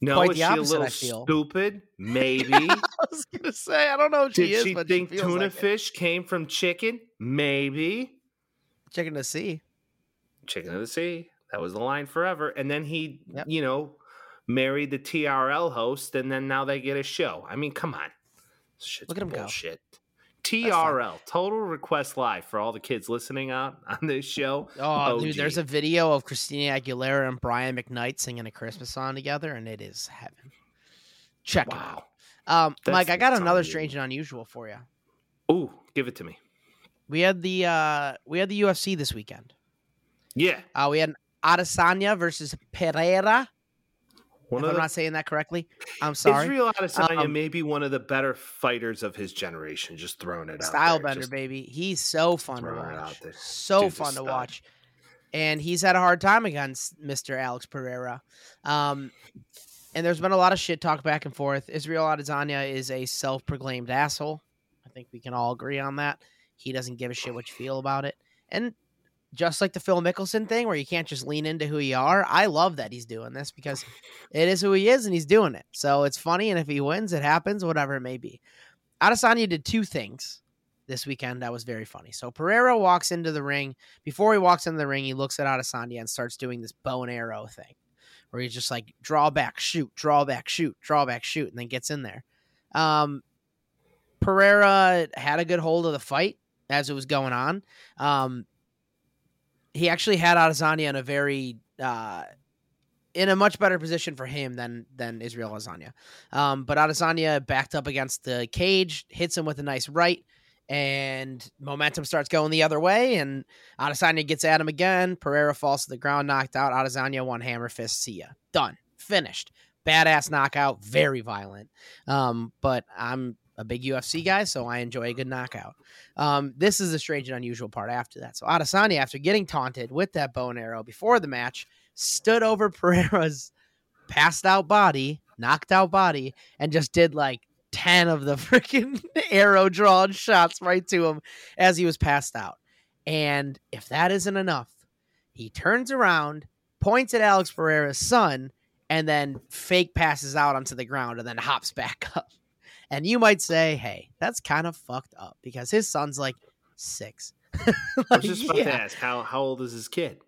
no. Quite is she opposite, a little stupid? Maybe. I was gonna say I don't know if she did is, she but think she tuna like it. fish came from chicken? Maybe. Checking to sea. Chicken of the Sea. That was the line forever. And then he, Yep. you know, married the TRL host, and then now they get a show. I mean, come on. Shit's Look at him go. bullshit. fine. TRL, Total Request Live, for all the kids listening out on this show. Oh, dude, there's a video of Christina Aguilera and Brian McKnight singing a Christmas song together, and it is heaven. Check Wow. it out. Um, That's- Mike, I got another strange and unusual for you. Ooh, give it to me. We had the uh, we had the UFC this weekend. Yeah. Uh, we had Adesanya versus Pereira. One if I'm the, not saying that correctly, I'm sorry. Israel Adesanya Um, may be one of the better fighters of his generation. Just throwing it out Style bender, Just- baby. He's so fun to watch. So Dude's fun to stud. watch. And he's had a hard time against Mr. Alex Pereira. Um, and there's been a lot of shit talk back and forth. Israel Adesanya is a self-proclaimed asshole. I think we can all agree on that. He doesn't give a shit what you feel about it. And just like the Phil Mickelson thing, where you can't just lean into who you are, I love that he's doing this because it is who he is and he's doing it. So it's funny, and if he wins, it happens, whatever it may be. Adesanya did two things this weekend that was very funny. So Pereira walks into the ring. Before he walks into the ring, he looks at Adesanya and starts doing this bow and arrow thing, where he's just like draw back, shoot, draw back, shoot, draw back, shoot, and then gets in there. Um, Pereira had a good hold of the fight as it was going on. Um, he actually had Adesanya in a very uh, in a much better position for him than than Israel Adesanya. Um, but Adesanya backed up against the cage, hits him with a nice right, and momentum starts going the other way. And Adesanya gets at him again. Pereira falls to the ground, knocked out. Adesanya one hammer fist. See ya, done, finished. Badass knockout, very violent. Um, but I'm a big UFC guy, so I enjoy a good knockout. Um, this is the strange and unusual part after that. So Adesanya, after getting taunted with that bow and arrow before the match, stood over Pereira's passed out body, knocked out body, and just did like 10 of the freaking arrow drawn shots right to him as he was passed out. And if that isn't enough, he turns around, points at Alex Pereira's son, and then fake passes out onto the ground and then hops back up. And you might say, hey, that's kind of fucked up because his son's like six. I was just about yeah. to ask how how old is his kid?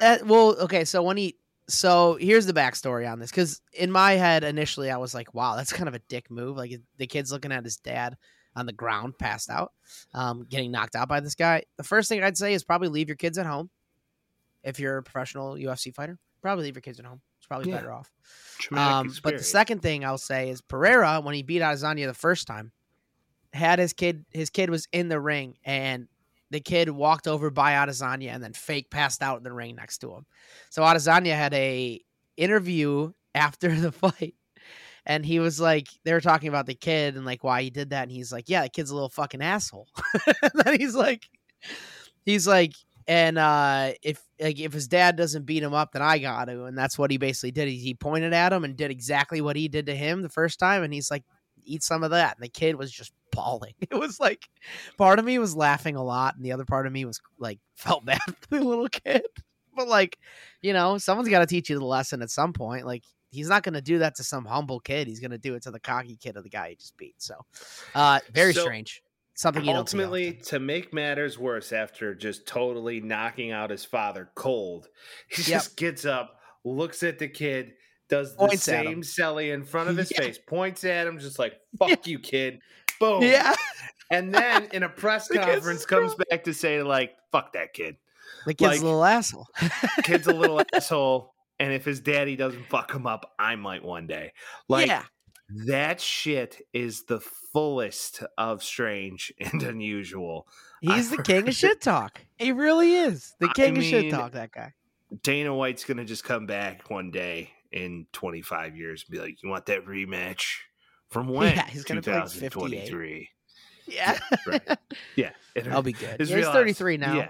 Uh, well, okay, so when he so here's the backstory on this because in my head initially I was like, wow, that's kind of a dick move. Like the kid's looking at his dad on the ground, passed out, um, getting knocked out by this guy. The first thing I'd say is probably leave your kids at home. If you're a professional UFC fighter, probably leave your kids at home. It's probably Yeah. better off. Um, but the second thing I'll say is Pereira, when he beat Adesanya the first time, had his kid. His kid was in the ring, and the kid walked over by Adesanya and then fake passed out in the ring next to him. So Adesanya had a interview after the fight, and he was like, they were talking about the kid and like why he did that, and he's like, yeah, the kid's a little fucking asshole. and then he's like, he's like. And uh, if like if his dad doesn't beat him up, then I got to, and that's what he basically did. He, he pointed at him and did exactly what he did to him the first time, and he's like, "Eat some of that." And the kid was just bawling. It was like, part of me was laughing a lot, and the other part of me was like, felt bad for the little kid. But like, you know, someone's got to teach you the lesson at some point. Like, he's not going to do that to some humble kid. He's going to do it to the cocky kid of the guy he just beat. So, uh, very So, strange. Something Ultimately, to make matters worse, after just totally knocking out his father cold, he Yep. just gets up, looks at the kid, does the Points same him. in front of his Yeah. face, points at him, just like "fuck you, kid." Boom. Yeah, And then in a press conference, comes back to say like "fuck that kid." the kid's Like- a little asshole. Kid's a little asshole, and if his daddy doesn't fuck him up, I might one day. Like yeah, that shit is the fullest of strange and unusual. he's the I've king of shit talk. He really is the I king of shit talk. That guy. Dana White's gonna just come back one day in 25 years and be like, "You want that rematch from when? Yeah, he's gonna be like 58. 2023." Yeah, right. Yeah, I'll be good. Yeah, he's 33 now. Yeah,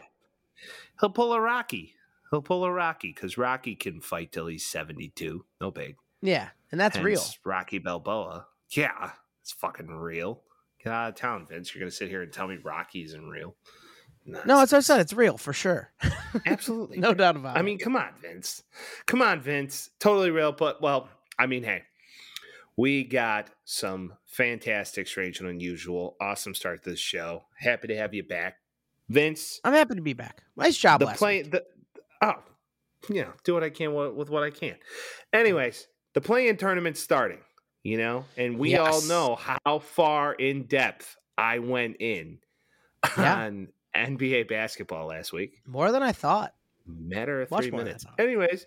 he'll pull a Rocky. He'll pull a Rocky because Rocky can fight till he's 72. No big. Yeah, and that's real. Rocky Balboa. Yeah, it's fucking real. Get out of town, Vince. You're gonna sit here and tell me Rocky isn't real. No, that's what I said. It's real for sure. absolutely no doubt about I it. I mean, come on, Vince. Come on, Vince. Totally real, but well, I mean, hey, we got some fantastic, strange, and unusual. Awesome start to this show. Happy to have you back, Vince. I'm happy to be back. Nice job the week. the oh, you know, do what I can with what I can. Anyways, the play-in tournament's starting. You know, and we all know how far in depth I went in Yeah. on NBA basketball last week More than I thought. matter of Much three minutes. Anyways,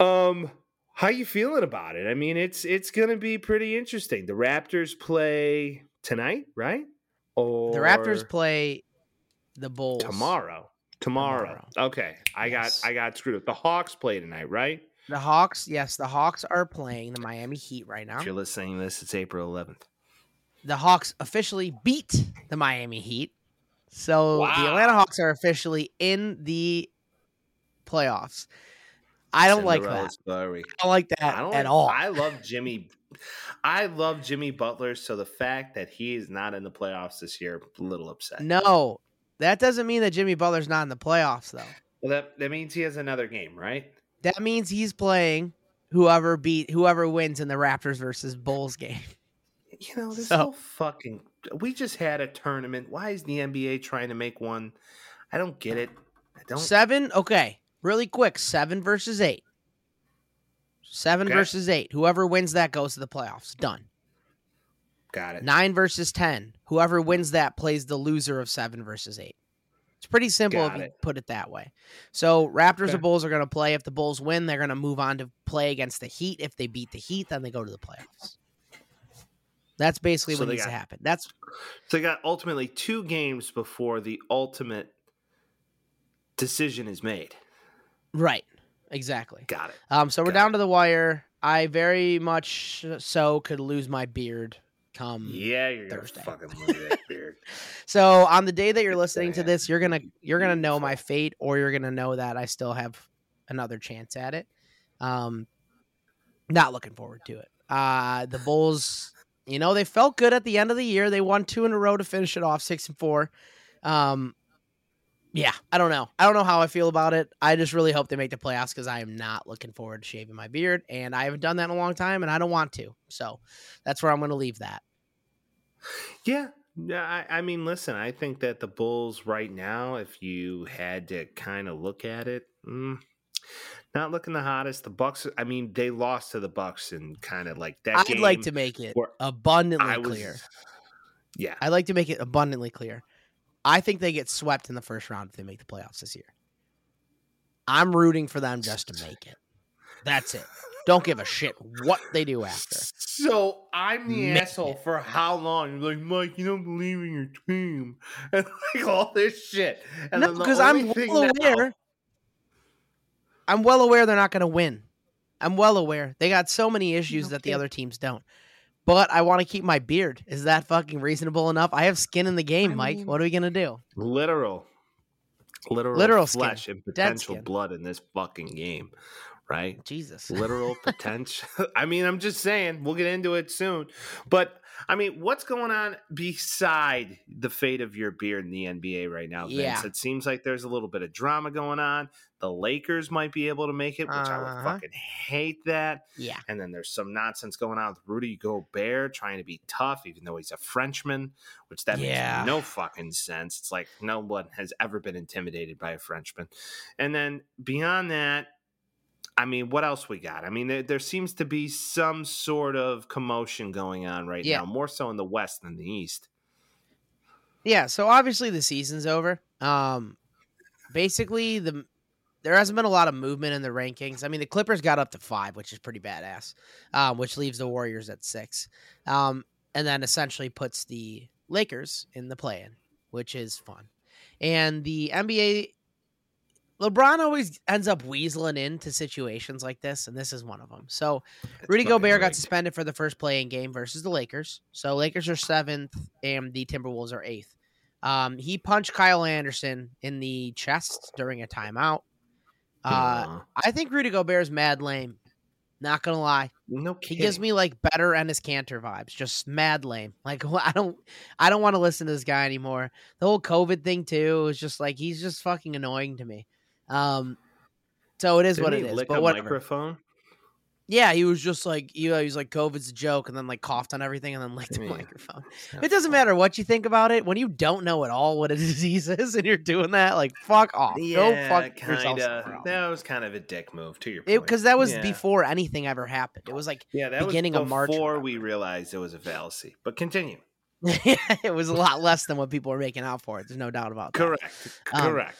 um, How you feeling about it? I mean, it's it's going to be pretty interesting. The Raptors play tonight, right? Or The Raptors play the Bulls tomorrow. Tomorrow. Tomorrow. Okay, I Yes. got I got screwed up. The Hawks play tonight, right? The Hawks, yes, the Hawks are playing the Miami Heat right now. If you're listening to this, it's April 11th. The Hawks officially beat the Miami Heat. So the Atlanta Hawks are officially in the playoffs. I don't like that. Story. I don't like that I don't at like- all. I love Jimmy. I love Jimmy Butler. So the fact that he is not in the playoffs this year, a little upset. no, that doesn't mean that Jimmy Butler's not in the playoffs, though. Well, that that means he has another game, right? That means he's playing whoever beat whoever wins in the Raptors versus Bulls game. You know, this is So- whole fucking. We just had a tournament. Why is the NBA trying to make one? I don't get it. I don't. Seven, okay, really quick. Seven versus eight. Seven Okay. versus eight. Whoever wins that goes to the playoffs. Done. Got it. Nine versus ten. Whoever wins that plays the loser of seven versus eight. It's pretty simple Got if you it. put it that way. So Raptors Okay. or Bulls are going to play. If the Bulls win, they're going to move on to play against the Heat. If they beat the Heat, then they go to the playoffs. That's basically So what needs to happen. That's So they got ultimately two games before the ultimate decision is made. right. Exactly. Got it. Um, so we're Got down it. to the wire. I very much so could lose my beard come. Yeah, you're Thursday. fucking lose that beard. So on the day that you're listening to this, you're gonna you're gonna know my fate, or you're gonna know that I still have another chance at it. Um, not looking forward to it. Uh, the Bulls, you know, they felt good at the end of the year. They won two in a row to finish it off, six and four. Um, yeah, I don't know. I don't know how I feel about it. I just really hope they make the playoffs because I am not looking forward to shaving my beard, and I haven't done that in a long time, and I don't want to. So that's where I'm going to leave that. Yeah. Yeah, I, I mean, listen, I think that the Bulls right now, if you had to kind of look at it, mm, not looking the hottest. The Bucks, I mean, they lost to the Bucks and kind of like that. I'd like to make it abundantly I was, clear. yeah, I'd like to make it abundantly clear. I think they get swept in the first round if they make the playoffs this year. I'm rooting for them just to make it. That's it. Don't give a shit what they do after. So I'm the Make asshole it. for how long? You're like, Mike, you don't believe in your team, and like all this shit. And No, because I'm only thing well now- aware. I'm well aware they're not going to win. I'm well aware they got so many issues that the other teams don't. But I want to keep my beard. Is that fucking reasonable enough? I have skin in the game, I Mike. mean- What are we gonna do? literal, literal, Literal skin. flesh and potential blood in this fucking game, right? Jesus. literal potential. I mean, I'm just saying, we'll get into it soon. But I mean, what's going on beside the fate of your beard in the NBA right now, Vince? Yeah. It seems like there's a little bit of drama going on. The Lakers might be able to make it, which I would Uh-huh. fucking hate that. Yeah. And then there's some nonsense going on with Rudy Gobert trying to be tough, even though he's a Frenchman, which that Yeah. makes no fucking sense. It's like no one has ever been intimidated by a Frenchman. And then beyond that, I mean, what else we got? I mean, there, there seems to be some sort of commotion going on right Yeah. now, more so in the West than the East. Yeah, so obviously the season's over. Um basically the there hasn't been a lot of movement in the rankings. I mean, the Clippers got up to 5, which is pretty badass. Um which leaves the Warriors at 6. Um and then essentially puts the Lakers in the play-in, which is fun. And the NBA LeBron always ends up weaseling into situations like this, and this is one of them. So Rudy Gobert got suspended for the first play-in game versus the Lakers. So Lakers are seventh, and the Timberwolves are eighth. Um, he punched Kyle Anderson in the chest during a timeout. Uh, I think Rudy Gobert's mad lame. Not gonna lie, no he gives me like better Enes Kanter vibes. Just mad lame. Like I don't, I don't want to listen to this guy anymore. The whole COVID thing too is just like he's just fucking annoying to me. Um, so it is Didn't what it is. lick But a whatever. microphone? Yeah, he was just like, he was like, COVID's a joke, and then like coughed on everything, and then licked the microphone. It doesn't matter what you think about it when you don't know at all what a disease is, and you're doing that. Like, fuck off. Go Yeah, fuck yourself kinda. else. That was kind of a dick move to your point. Because that was Yeah. before anything ever happened. It was like yeah, that beginning was of March or before we realized it was a fallacy. But continue. it was a lot less than what people were making out for. It. There's no doubt about that. Correct. Um, Correct.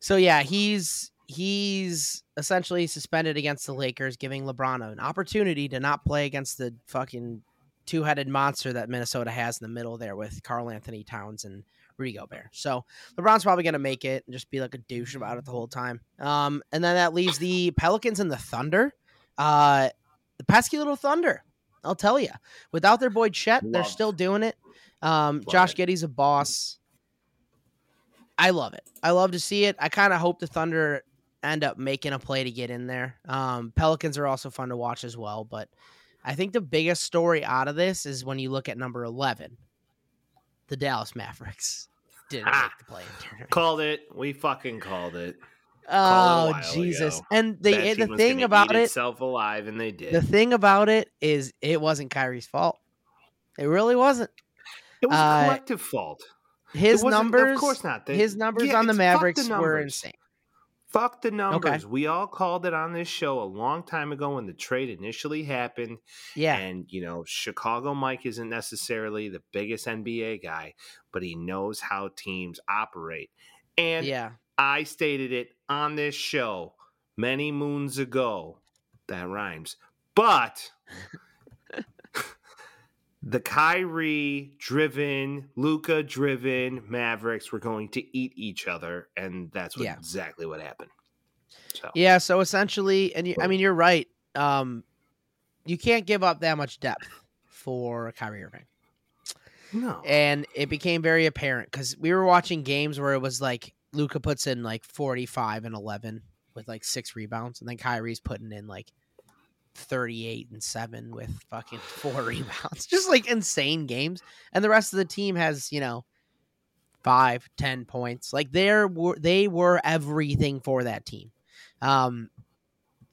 So yeah, he's he's essentially suspended against the Lakers, giving LeBron an opportunity to not play against the fucking two headed monster that Minnesota has in the middle there with Karl-Anthony Towns and Rudy Gobert. So LeBron's probably going to make it and just be like a douche about it the whole time. Um, and then that leaves the Pelicans and the Thunder. Uh, the pesky little Thunder. I'll tell you, without their boy Chet, they're still doing it. Um, Josh it. Giddey's a boss. I love it. I love to see it. I kind of hope the Thunder end up making a play to get in there. Um, Pelicans are also fun to watch as well, but I think the biggest story out of this is when you look at number eleven, the Dallas Mavericks didn't Ah. make the play tournament. Called it. We fucking called it. called it Oh while Jesus! ago. And That the team the was thing about it, itself alive, and they did. the thing about it is, it wasn't Kyrie's fault. It really wasn't. it was uh, collective fault. His numbers, of course not. They- his numbers yeah, on the Mavericks the were insane. Fuck the numbers. We all called it on this show a long time ago when the trade initially happened. Yeah, And, you know, Chicago Mike isn't necessarily the biggest NBA guy, but he knows how teams operate. And yeah. I stated it on this show many moons ago. That rhymes. But the Kyrie driven, Luka driven Mavericks were going to eat each other, and that's what, Yeah. exactly what happened. So Yeah, so essentially, and you, I mean, you're right. Um, you can't give up that much depth for Kyrie Irving, no. and it became very apparent because we were watching games where it was like Luka puts in like 45 and 11 with like six rebounds, and then Kyrie's putting in like 38 and seven with fucking four rebounds, just like insane games, and the rest of the team has you know five, ten points. Like they're were they were everything for that team. Um,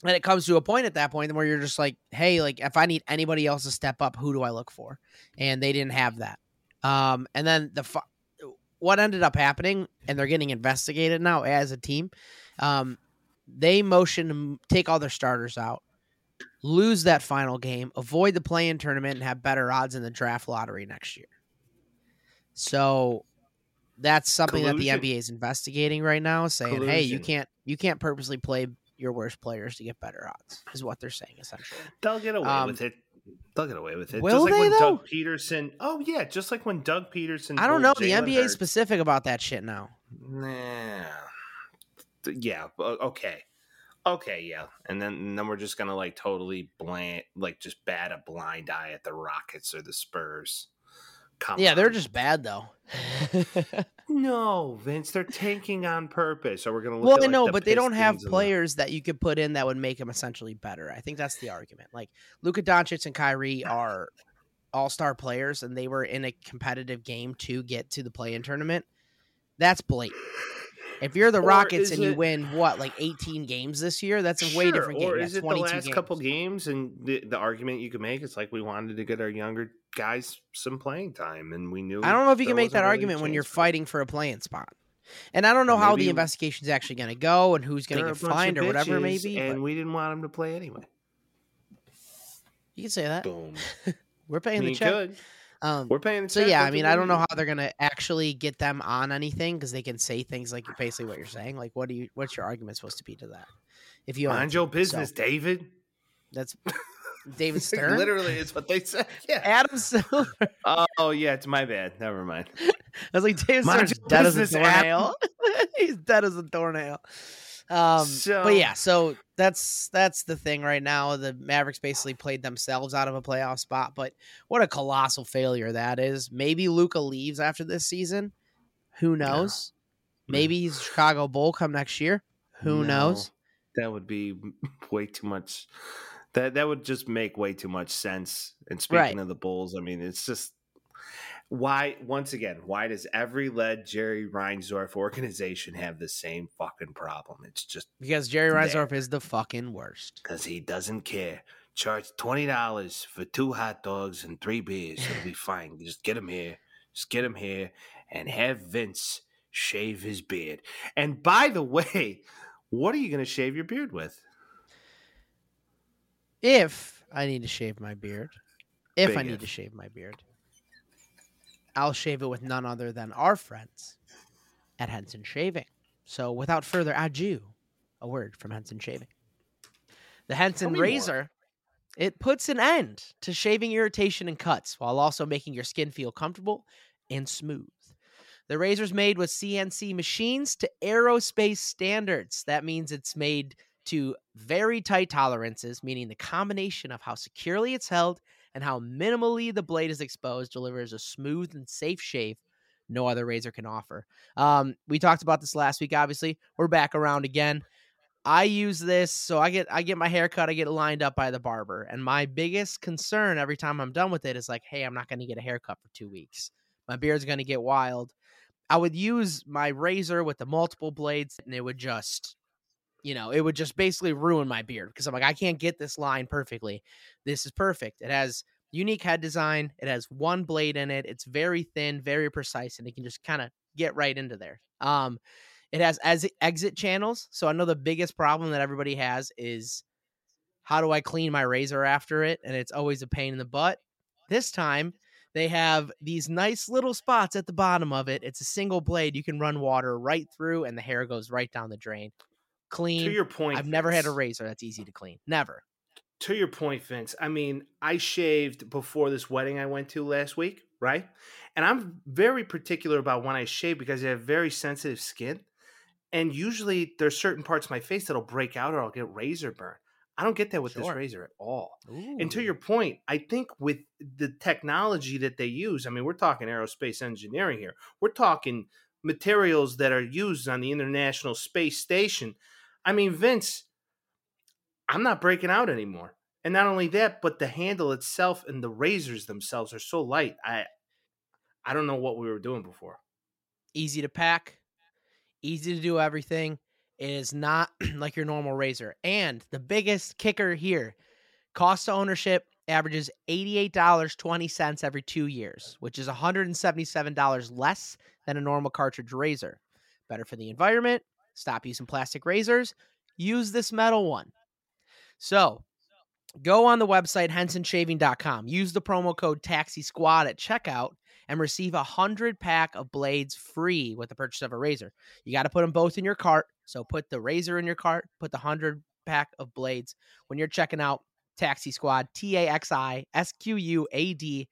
and it comes to a point at that point where you're just like, hey, like if I need anybody else to step up, who do I look for? And they didn't have that. Um, and then the fu- what ended up happening, and they're getting investigated now as a team. Um, they motion to take all their starters out, lose that final game, avoid the play-in tournament, and have better odds in the draft lottery next year. So that's something that the NBA is investigating right now, saying, "Hey, you can't you can't purposely play your worst players to get better odds." Is what they're saying essentially. They'll get away Um, with it. They'll get away with it. will just like they, when though? Doug Pederson. Oh yeah, just like when Doug Pederson. I don't know. told The NBA is Hurts- specific about that shit now. Nah. Yeah. Okay. Okay. Yeah. And then and then we're just gonna like totally bland, like just bat a blind eye at the Rockets or the Spurs. Come Yeah, they're just bad though. no, Vince. They're tanking on purpose. So we're gonna look. well, at, like, know, the but they don't have Pistons and the- players that you could put in that would make them essentially better. I think that's the argument. Like Luka Doncic and Kyrie are all-star players, and they were in a competitive game to get to the play-in tournament. That's blatant. If you're the Rockets is and you it- win what, like 18 games this year, that's a way Sure, different game. Or is it the last games. couple games? And the, the argument you could make is like we wanted to get our younger guys some playing time, and we knew. I don't know if you can make that really argument when you're chance for it. fighting for a playing spot. And I don't know how the Maybe- investigation's actually going to go and who's going to get a bunch of fined or whatever it may be. and but we didn't want them to play anyway. you can say that. Boom. We're I paying mean, the check. good. Um, We're paying. So yeah, I mean, I don't know how they're gonna actually get them on anything because they can say things like basically what you're saying. Like, what do you? What's your argument supposed to be to that? If you Mind your team? So, business, David. that's David Stern. Literally, it's what they said. Yeah. Adam Silver. Oh yeah, it's my bad. Never mind. I was like, David Stern's your dead as a business, doornail. He's dead as a doornail. Um, So- but yeah, so that's that's the thing right now. The Mavericks basically played themselves out of a playoff spot, but what a colossal failure that is. Maybe Luka leaves after this season. Who knows? Maybe he's a Chicago Bull come next year. Who No, knows? That would be way too much. That that would just make way too much sense. And speaking Right. of the Bulls, I mean, it's just why once again, why does every led Jerry Reinsdorf organization have the same fucking problem? It's just Because Jerry There. Reinsdorf is the fucking worst. because he doesn't care. Charge twenty dollars for two hot dogs and three beers. It'll be fine. Just get him here. Just get him here and have Vince shave his beard. And by the way, what are you going to shave your beard with? If I need to shave my beard, if Big I need if. to shave my beard, I'll shave it with none other than our friends at Henson Shaving. So without further ado, a word from Henson Shaving. The Henson razor, it puts an end to shaving irritation and cuts while also making your skin feel comfortable and smooth. The razor's made with CNC machines to aerospace standards. That means it's made to very tight tolerances, meaning the combination of how securely it's held and how minimally the blade is exposed delivers a smooth and safe shave no other razor can offer. Um, we talked about this last week. Obviously, we're back around again. I use this so I get I get my hair cut, I get lined up by the barber. And my biggest concern every time I'm done with it is like, hey, I'm not going to get a haircut for 2 weeks. My beard's going to get wild. I would use my razor with the multiple blades and it would just you know, it would just basically ruin my beard because I'm like I can't get this line perfectly. This is perfect. It has unique head design. It has one blade in it. It's very thin, very precise, and it can just kind of get right into there. Um, it has as exit channels. So I know the biggest problem that everybody has is how do I clean my razor after it? And it's always a pain in the butt. This time they have these nice little spots at the bottom of it. It's a single blade. You can run water right through and the hair goes right down the drain. Clean. To your point, I've never had a razor that's easy to clean. Never to your point, Vince, I mean, I shaved before this wedding I went to last week, right? And I'm very particular about when I shave because I have very sensitive skin. And usually there's certain parts of my face that'll break out or I'll get razor burn. I don't get that with sure. this razor at all. Ooh. And to your point, I think with the technology that they use, I mean, we're talking aerospace engineering here. We're talking materials that are used on the International Space Station. I mean, Vince, I'm not breaking out anymore. And not only that, but the handle itself and the razors themselves are so light. I I don't know what we were doing before. Easy to pack, easy to do everything. It is not like your normal razor. And the biggest kicker here, cost of ownership averages $88.20 every 2 years, which is $177 less than a normal cartridge razor. Better for the environment. Stop using plastic razors. Use this metal one. So go on the website, hensonshaving.com. Use the promo code Taxi Squad at checkout and receive a hundred pack of blades free with the purchase of a razor. You got to put them both in your cart. So put the razor in your cart, put the hundred pack of blades when you're checking out Taxi Squad, T A X I S Q U A D.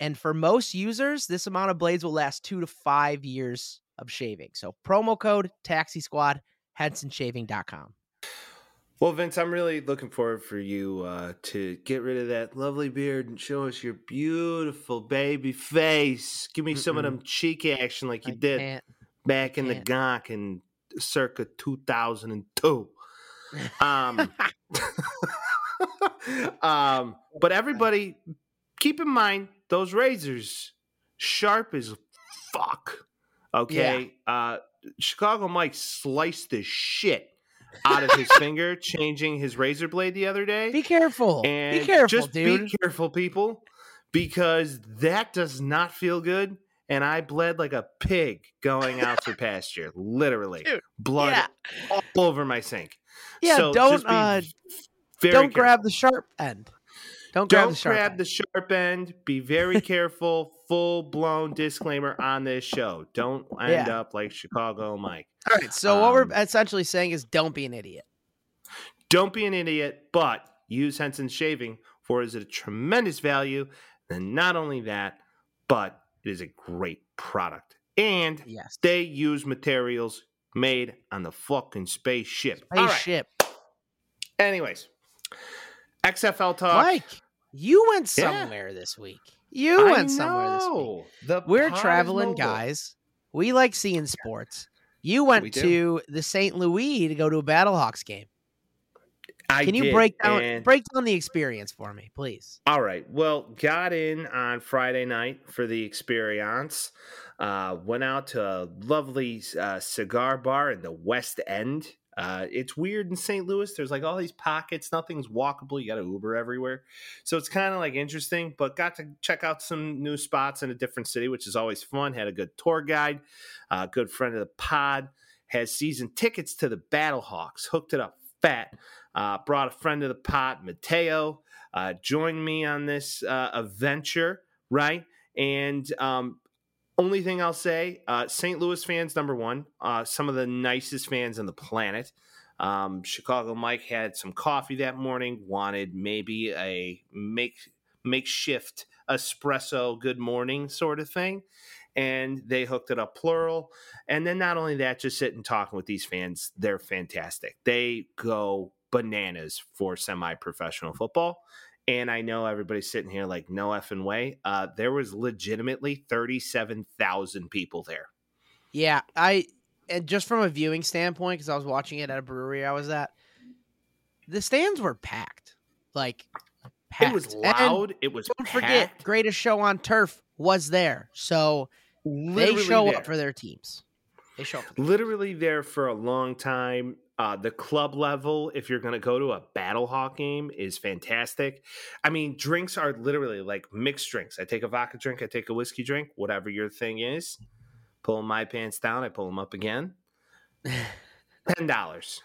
And for most users, this amount of blades will last two to five years of shaving. So promo code Taxi Squad, hensonshaving.com. Well, Vince, I'm really looking forward for you uh, to get rid of that lovely beard and show us your beautiful baby face. Give me Mm-mm. some of them cheek action like you I did can't. back in the Gonk in circa 2002. Um, um, but everybody, keep in mind those razors sharp as fuck. Okay, yeah. uh, Chicago Mike sliced the shit out of his finger changing his razor blade the other day. Be careful. And be careful, just dude. Be careful, people, because that does not feel good. And I bled like a pig going out for pasture, literally. Dude, Blood yeah. all over my sink. Yeah, so don't uh, don't careful. grab the sharp end. Don't grab, don't the, sharp grab the sharp end. Be very careful. Full blown disclaimer on this show. Don't end yeah. up like Chicago Mike. All right. So um, what we're um, essentially saying is, don't be an idiot. Don't be an idiot, but use Henson shaving for is a tremendous value. And not only that, but it is a great product. And yes. they use materials made on the fucking spaceship. Spaceship. Right. Anyways, XFL talk. Mike, you went somewhere yeah. this week. You went somewhere this week. The We're traveling guys. We like seeing sports. You went to the St. Louis to go to a Battlehawks game. I Can you did, break down break down the experience for me, please? All right. Well, got in on Friday night for the experience. Uh, went out to a lovely uh, cigar bar in the West End uh, it's weird in St. Louis. There's like all these pockets. Nothing's walkable. You got to Uber everywhere. So it's kind of like interesting, but got to check out some new spots in a different city, which is always fun. Had a good tour guide, a uh, good friend of the pod, has season tickets to the Battlehawks, hooked it up fat. Uh, brought a friend of the pod, Mateo, uh, joined me on this uh, adventure, right? And um, only thing I'll say, uh, St. Louis fans, number one, uh, some of the nicest fans on the planet. Um, Chicago Mike had some coffee that morning, wanted maybe a make makeshift espresso good morning sort of thing. And they hooked it up plural. And then not only that, just sitting talking with these fans, they're fantastic. They go bananas for semi professional football. And I know everybody's sitting here like, no effing way. Uh, there was legitimately 37,000 people there. Yeah. I, and just from a viewing standpoint, because I was watching it at a brewery I was at, the stands were packed. Like, packed. It was loud. And it was Don't packed. forget, greatest show on turf was there. So Literally they show there. up for their teams. They show up. Literally there for a long time. Uh, the club level, if you're going to go to a Battlehawk game, is fantastic. I mean, drinks are literally like mixed drinks. I take a vodka drink, I take a whiskey drink, whatever your thing is. Pulling my pants down, I pull them up again. Ten dollars,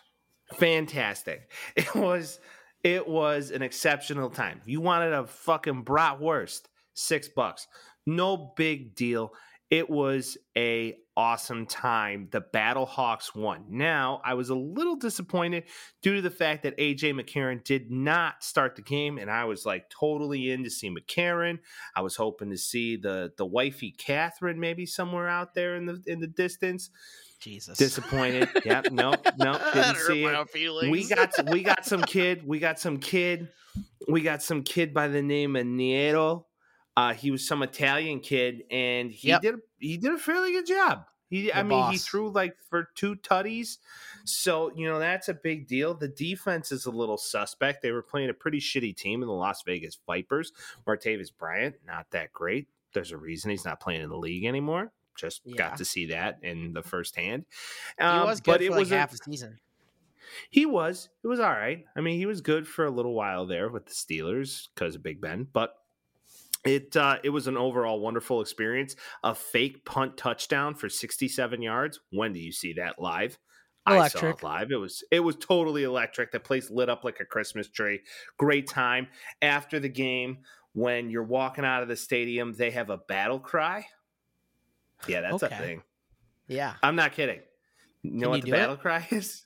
fantastic. It was, it was an exceptional time. You wanted a fucking bratwurst, six bucks, no big deal it was a awesome time. The Battle Hawks won. Now, I was a little disappointed due to the fact that AJ McCarron did not start the game, and I was like totally in to see McCarron. I was hoping to see the the wifey Katherine maybe somewhere out there in the in the distance. Jesus. Disappointed. yep. Nope. Nope. Didn't see it. Feelings. We got we got some kid. We got some kid. We got some kid by the name of Niero uh, he was some Italian kid, and he yep. did he did a fairly good job. He, the I mean, boss. he threw like for two tutties, so you know that's a big deal. The defense is a little suspect. They were playing a pretty shitty team in the Las Vegas Vipers. Martavis Bryant, not that great. There's a reason he's not playing in the league anymore. Just yeah. got to see that in the first hand. Um, he was good but it like was half a season. He was. It was all right. I mean, he was good for a little while there with the Steelers because of Big Ben, but it uh, it was an overall wonderful experience. A fake punt touchdown for 67 yards. When do you see that live? Electric. I saw it live. It was it was totally electric. The place lit up like a Christmas tree. Great time. After the game, when you're walking out of the stadium, they have a battle cry. Yeah, that's okay. a thing. Yeah. I'm not kidding. You know Can what you the battle it? cry is?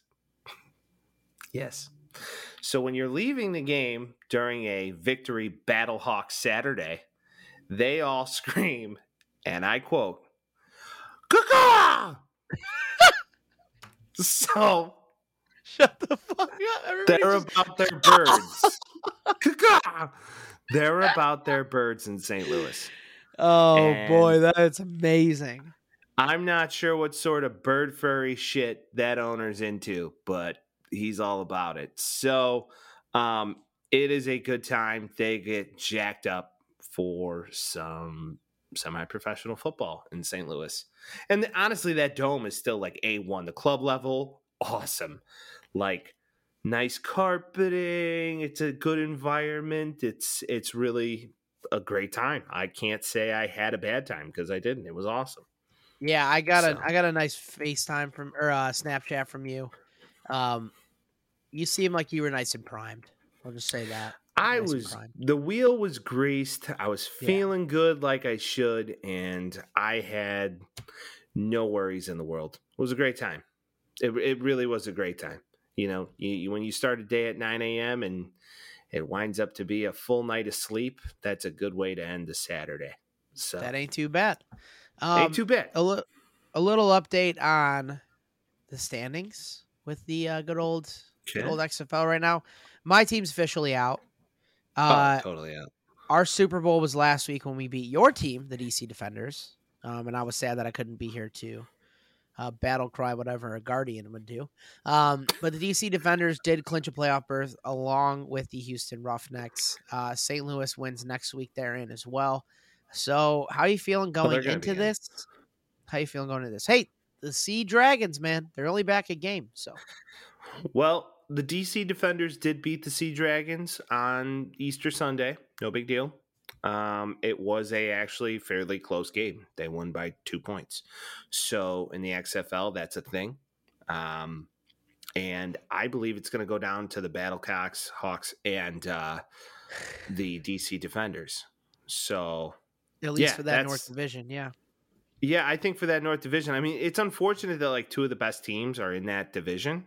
yes. So when you're leaving the game during a victory Battle Battlehawk Saturday, they all scream, and I quote, Caw! so shut the fuck up. Everybody they're just... about their birds. they're about their birds in St. Louis. Oh and boy, that's amazing. I'm not sure what sort of bird furry shit that owner's into, but he's all about it. So um, it is a good time. They get jacked up for some semi-professional football in St. Louis. And honestly, that dome is still like A1. The club level, awesome. Like nice carpeting. It's a good environment. It's it's really a great time. I can't say I had a bad time because I didn't. It was awesome. Yeah, I got so. a I got a nice FaceTime from or uh, Snapchat from you. Um, you seem like you were nice and primed. I'll just say that. I nice was the wheel was greased. I was feeling yeah. good like I should, and I had no worries in the world. It was a great time. It it really was a great time. You know, you, you, when you start a day at nine a.m. and it winds up to be a full night of sleep, that's a good way to end the Saturday. So that ain't too bad. Um, ain't too bad. A, li- a little update on the standings with the uh, good old Okay. Old XFL right now. My team's officially out. Oh, uh, oh, totally out. Our Super Bowl was last week when we beat your team, the DC Defenders, um, and I was sad that I couldn't be here to uh, battle cry whatever a guardian would do. Um, but the DC Defenders did clinch a playoff berth along with the Houston Roughnecks. Uh, St. Louis wins next week therein as well. So, how are you feeling going into this? In. How you feeling going into this? Hey, the Sea Dragons, man, they're only back a game, so. Well, the DC Defenders did beat the Sea Dragons on Easter Sunday. No big deal. Um, it was a actually fairly close game. They won by two points. So in the XFL, that's a thing. Um, and I believe it's going to go down to the Battlecocks, Hawks, and uh, the DC Defenders. So at least yeah, for that North Division, yeah. Yeah, I think for that North Division, I mean, it's unfortunate that like two of the best teams are in that division.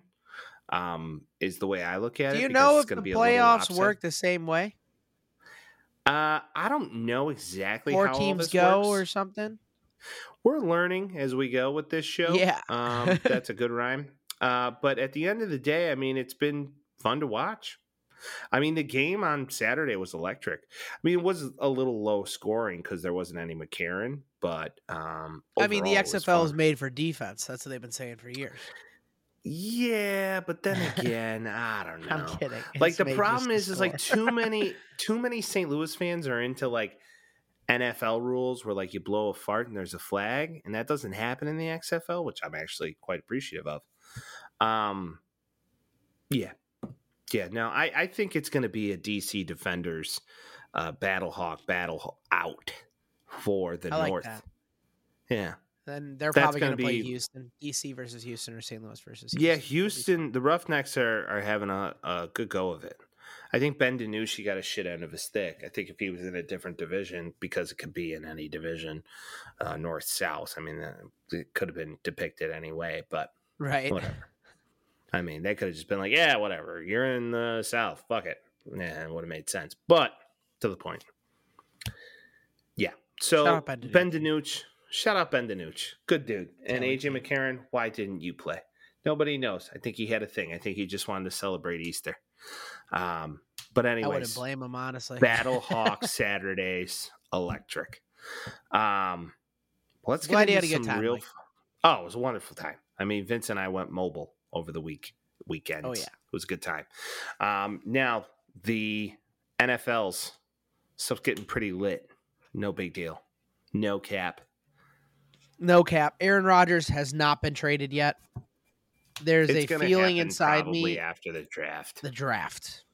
Um, is the way I look at it. Do you know it's if gonna the be a little playoffs work the same way? Uh, I don't know exactly Four how teams go works. or something? We're learning as we go with this show. Yeah. um, that's a good rhyme. Uh, but at the end of the day, I mean, it's been fun to watch. I mean, the game on Saturday was electric. I mean, it was a little low scoring because there wasn't any McCarron, but um, I mean, the overall, XFL is made for defense. That's what they've been saying for years. Yeah, but then again, I don't know. I'm kidding. like It's the problem is is like too many too many St. Louis fans are into like NFL rules where like you blow a fart and there's a flag and that doesn't happen in the XFL which I'm actually quite appreciative of. Um yeah. Yeah, no, I I think it's going to be a DC Defenders uh Battlehawk battle out for the I North. Yeah. Then they're That's probably going gonna play Houston, DC versus Houston, or St. Louis versus Houston. Yeah, Houston, the Roughnecks are, are having a, a good go of it. I think Ben DiNucci got a shit end of a stick. I think if he was in a different division, because it could be in any division, uh, north south. I mean, uh, it could have been depicted anyway, but right. whatever. I mean, they could have just been like, "Yeah, whatever. You're in the south. Fuck it." Yeah, it would have made sense. But to the point. Yeah. So Shout out Ben Ben DiNucci. Shout out Ben DiNucci. Good dude. And AJ McCarron. Why didn't you play? Nobody knows. I think he had a thing. I think he just wanted to celebrate Easter. Um, but anyways, I wouldn't blame him honestly. Battlehawk Saturdays electric. Um, let's Glad get into had a good some time, real. Mike. Oh, it was a wonderful time. I mean, Vince and I went mobile over the week weekend. Oh, yeah. it was a good time. Um, now the NFL's stuff's getting pretty lit. No big deal. No cap. No cap. Aaron Rodgers has not been traded yet. There's It's a feeling inside probably me after the draft. the draft.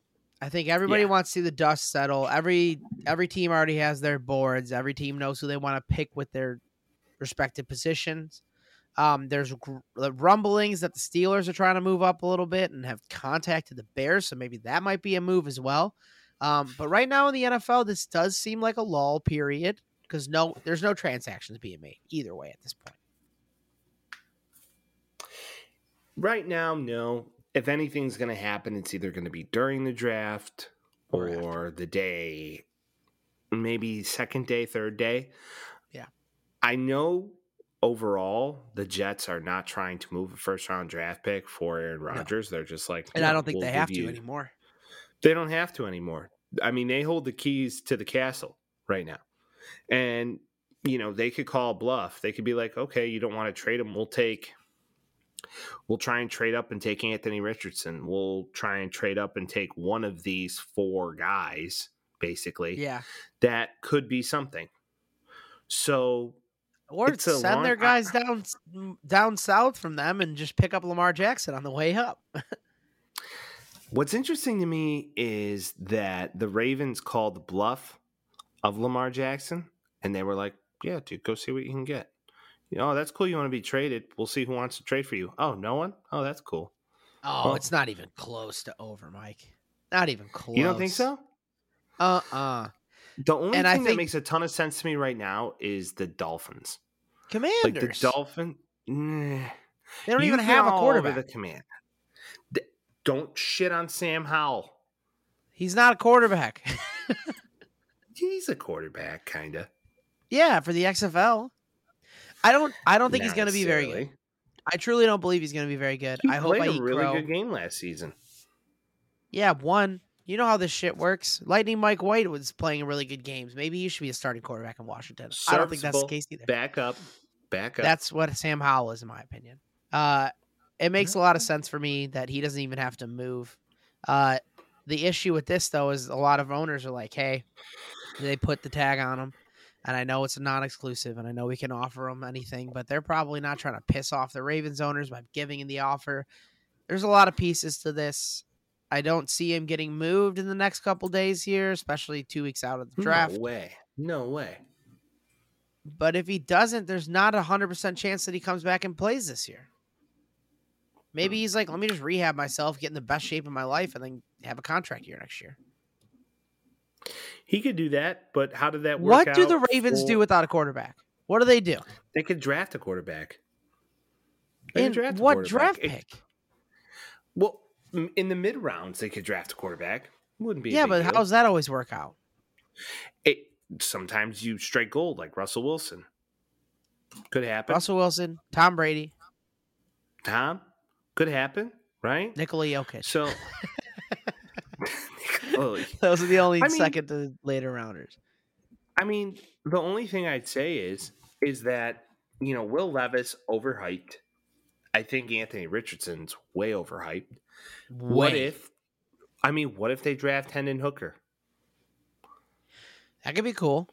I think everybody Yeah. wants to see the dust settle. Every every team already has their boards. Every team knows who they want to pick with their respective positions. Um, there's gr- rumblings that the Steelers are trying to move up a little bit and have contacted the Bears, so maybe that might be a move as well. Um, but right now in the NFL, this does seem like a lull period because no, there's no transactions being made either way at this point. Right now, no. If anything's going to happen, it's either going to be during the draft Or or the day, maybe second day, third day. Yeah. I know overall the Jets are not trying to move a first round draft pick for Aaron Rodgers. They're just like, And I don't think we'll they have give to you-" anymore. They don't have to anymore. I mean, they hold the keys to the castle right now. And, you know, they could call bluff. They could be like, okay, you don't want to trade him. We'll take, we'll try and trade up and take Anthony Richardson. We'll try and trade up and take one of these four guys, basically. Yeah. That could be something. So, Or It's send long- their I- guys down down south from them and just pick up Lamar Jackson on the way up. What's interesting to me is that the Ravens called bluff of Lamar Jackson, and they were like, "Yeah, dude, go see what you can get." You know, oh, that's cool. You want to be traded? We'll see who wants to trade for you. Oh, no one. Oh, that's cool. Oh, Well- it's not even close to over, Mike. Not even close. You don't think so? Uh uh The only And thing that makes a ton of sense to me right now is the Dolphins. Commanders. Like the Dolphin. They don't even have a quarterback. The command. Don't shit on Sam Howell. He's not a quarterback. He's a quarterback, kind of. yeah, for the XFL. I don't. I don't think he's going to be very good. I truly don't believe he's going to be very good. He I hope played I a really crow. good game last season. Yeah, one. You know how this shit works. Lightning Mike White was playing really good games. Maybe he should be a starting quarterback in Washington. I don't think that's the case either. Back up, back up. That's what Sam Howell is, in my opinion. Uh, it makes a lot of sense for me that he doesn't even have to move. Uh, the issue with this though is a lot of owners are like, "Hey, they put the tag on him," and I know it's a non-exclusive, and I know we can offer them anything, but they're probably not trying to piss off the Ravens owners by giving him the offer. There's a lot of pieces to this. I don't see him getting moved in the next couple days here, especially two weeks out of the draft. No way. No way. But if he doesn't, there's not a hundred percent chance that he comes back and plays this year. Maybe he's like, let me just rehab myself, get in the best shape of my life, and then have a contract year next year. He could do that, but how did that work What do the Ravens for- do without a quarterback? What do they do? They could draft a quarterback. They could In draft a what quarterback. draft It- pick? Well, in the mid rounds they could draft a quarterback. Wouldn't be. Yeah, but deal. does that always work out? it? Sometimes you strike gold like Russell Wilson. Could happen. Russell Wilson, Tom Brady, Tom, could happen, right? Nikola Jokic. So, Oh, Those are the only I mean- second to later rounders. I mean, the only thing I'd say is is that you know Will Levis overhyped. I think Anthony Richardson's way overhyped. What if? I mean, what if they draft Hendon Hooker? that could be cool?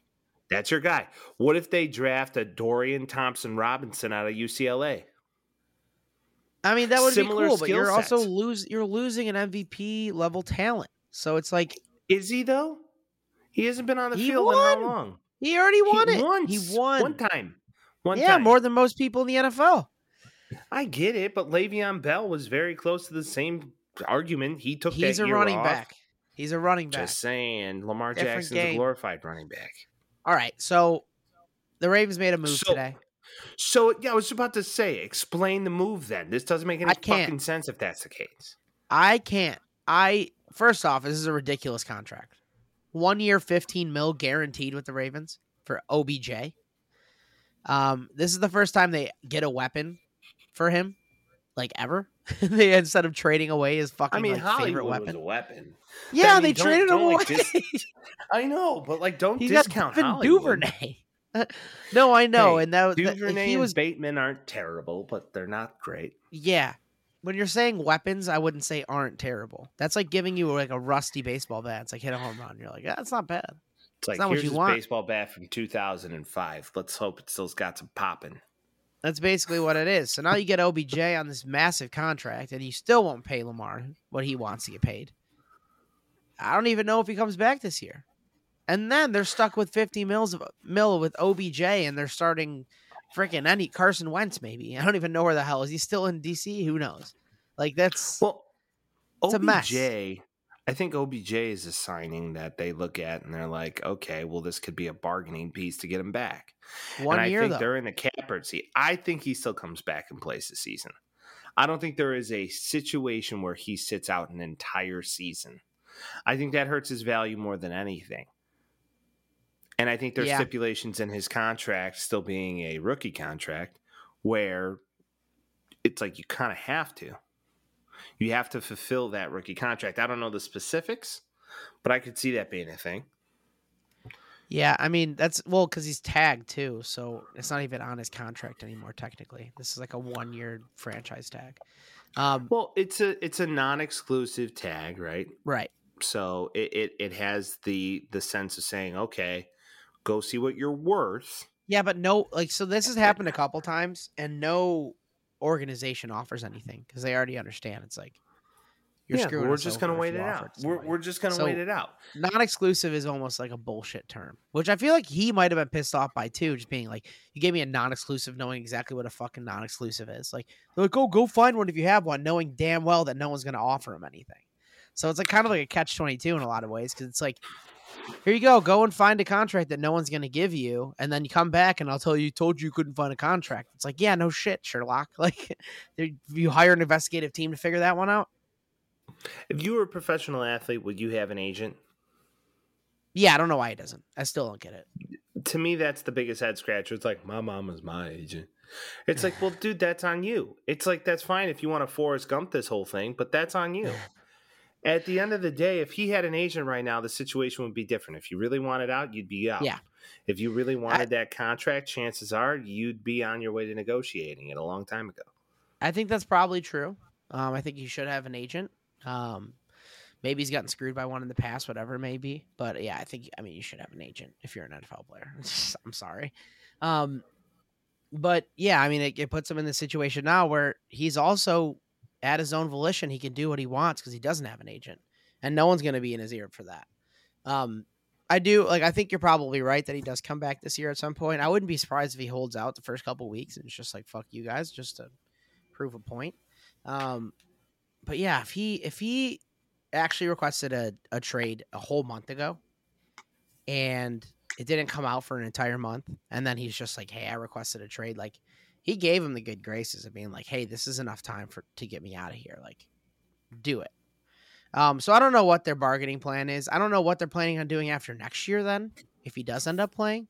That's your guy. What if they draft a Dorian Thompson Robinson out of UCLA? I mean, that would Similar be cool, but you're also lose you're losing an MVP level talent. So it's like Is he though? He hasn't been on the He field in how long? he already won he it. Once. He won. one time. One time. yeah, time. more than most people in the NFL. I get it, but Le'Veon Bell was very close to the same argument. He took He's a running off. back. He's a running back. Just saying, Lamar Different Jackson's a glorified running back. All right, so the Ravens made a move So- today. So yeah, I was about to say, explain the move. Then this doesn't make any fucking sense if that's the case. I can't. I first off, this is a ridiculous contract. One year, fifteen mil guaranteed with the Ravens for OBJ. Um, this is the first time they get a weapon for him, like ever. they instead of trading away his fucking I mean, like, favorite Hollywood was weapon. a weapon. Yeah, mean, they don't- traded him don't, away. like, dis- I know, but like, don't he discount Hollywood. Duvernay. no, I know, Hey, and that, that Duvernay he and was Bateman aren't terrible, but they're not great. Yeah. When you're saying weapons, I wouldn't say aren't terrible. That's like giving you like a rusty baseball bat. It's like hit a home run. You're like, yeah, that's not bad. It's like not what here's you want. baseball bat from 2005. Let's hope it still's got some popping. That's basically what it is. So now you get OBJ on this massive contract, and you still won't pay Lamar what he wants to get paid. I don't even know if he comes back this year. And then they're stuck with 50 mils of mil with OBJ, and they're starting freaking any Carson Wentz. Maybe I don't even know where the hell is he still in DC. Who knows? Like that's Well, It's a OBJ, mess. I think OBJ is a signing that they look at and they're like, okay, well, this could be a bargaining piece to get him back. one and I year think though. they're in the capper seat. I think he still comes back and plays the season. I don't think there is a situation where he sits out an entire season. I think that hurts his value more than anything. And I think there's Yeah. stipulations in his contract, still being a rookie contract, where it's like you kind of have to. You have to fulfill that rookie contract. I don't know the specifics, but I could see that being a thing. Yeah, I mean that's well because he's tagged too, so it's not even on his contract anymore. Technically, this is like a one-year franchise tag. Um, Well, it's a it's a non-exclusive tag, right? right. So it, it it has the the sense of saying, okay, go see what you're worth. Yeah, but no, like so this has happened a couple times, and no organization offers anything because they already understand. It's like you're yeah, screwing. we're just gonna wait it out. it We're we're just gonna So- wait it out. non-exclusive is almost like a bullshit term, which I feel like he might have been pissed off by too, just being like, "You gave me a non-exclusive, knowing exactly what a fucking non-exclusive is." Like, they're like, "Oh, go find one if you have one," knowing damn well that no one's going to offer him anything. So it's like kind of like a catch twenty-two in a lot of ways because it's like, here you go, go and find a contract that no one's going to give you, and then you come back and I'll tell you, told you you couldn't find a contract. It's like, yeah, no shit, Sherlock. Like, you hire an investigative team to figure that one out. If you were a professional athlete, would you have an agent? Yeah, I don't know why he doesn't. I still don't get it. To me, that's the biggest head scratcher. It's like my mom was my agent. It's like, well, dude, that's on you. It's like that's fine if you want to Forrest Gump this whole thing, but that's on you. At the end of the day, if he had an agent right now, the situation would be different. If you really wanted out, you'd be out. Yeah. If you really wanted that contract, chances are you'd be on your way to negotiating it a long time ago. I think that's probably true. Um, I think you should have an agent. Um, maybe he's gotten screwed by one in the past, whatever it may be. But yeah, I think I mean you should have an agent if you're an NFL player. I'm sorry. Um, but yeah, I mean it, it puts him in the situation now where he's also at his own volition. He can do what he wants because he doesn't have an agent, and no one's going to be in his ear for that. Um, I do like. I think you're probably right that he does come back this year at some point. I wouldn't be surprised if he holds out the first couple weeks and it's just like fuck you guys, just to prove a point. Um, but yeah, if he if he actually requested a, a trade a whole month ago and it didn't come out for an entire month, and then he's just like, Hey, I requested a trade, like he gave him the good graces of being like, Hey, this is enough time for to get me out of here. Like do it. Um, so I don't know what their bargaining plan is. I don't know what they're planning on doing after next year. Then, if he does end up playing,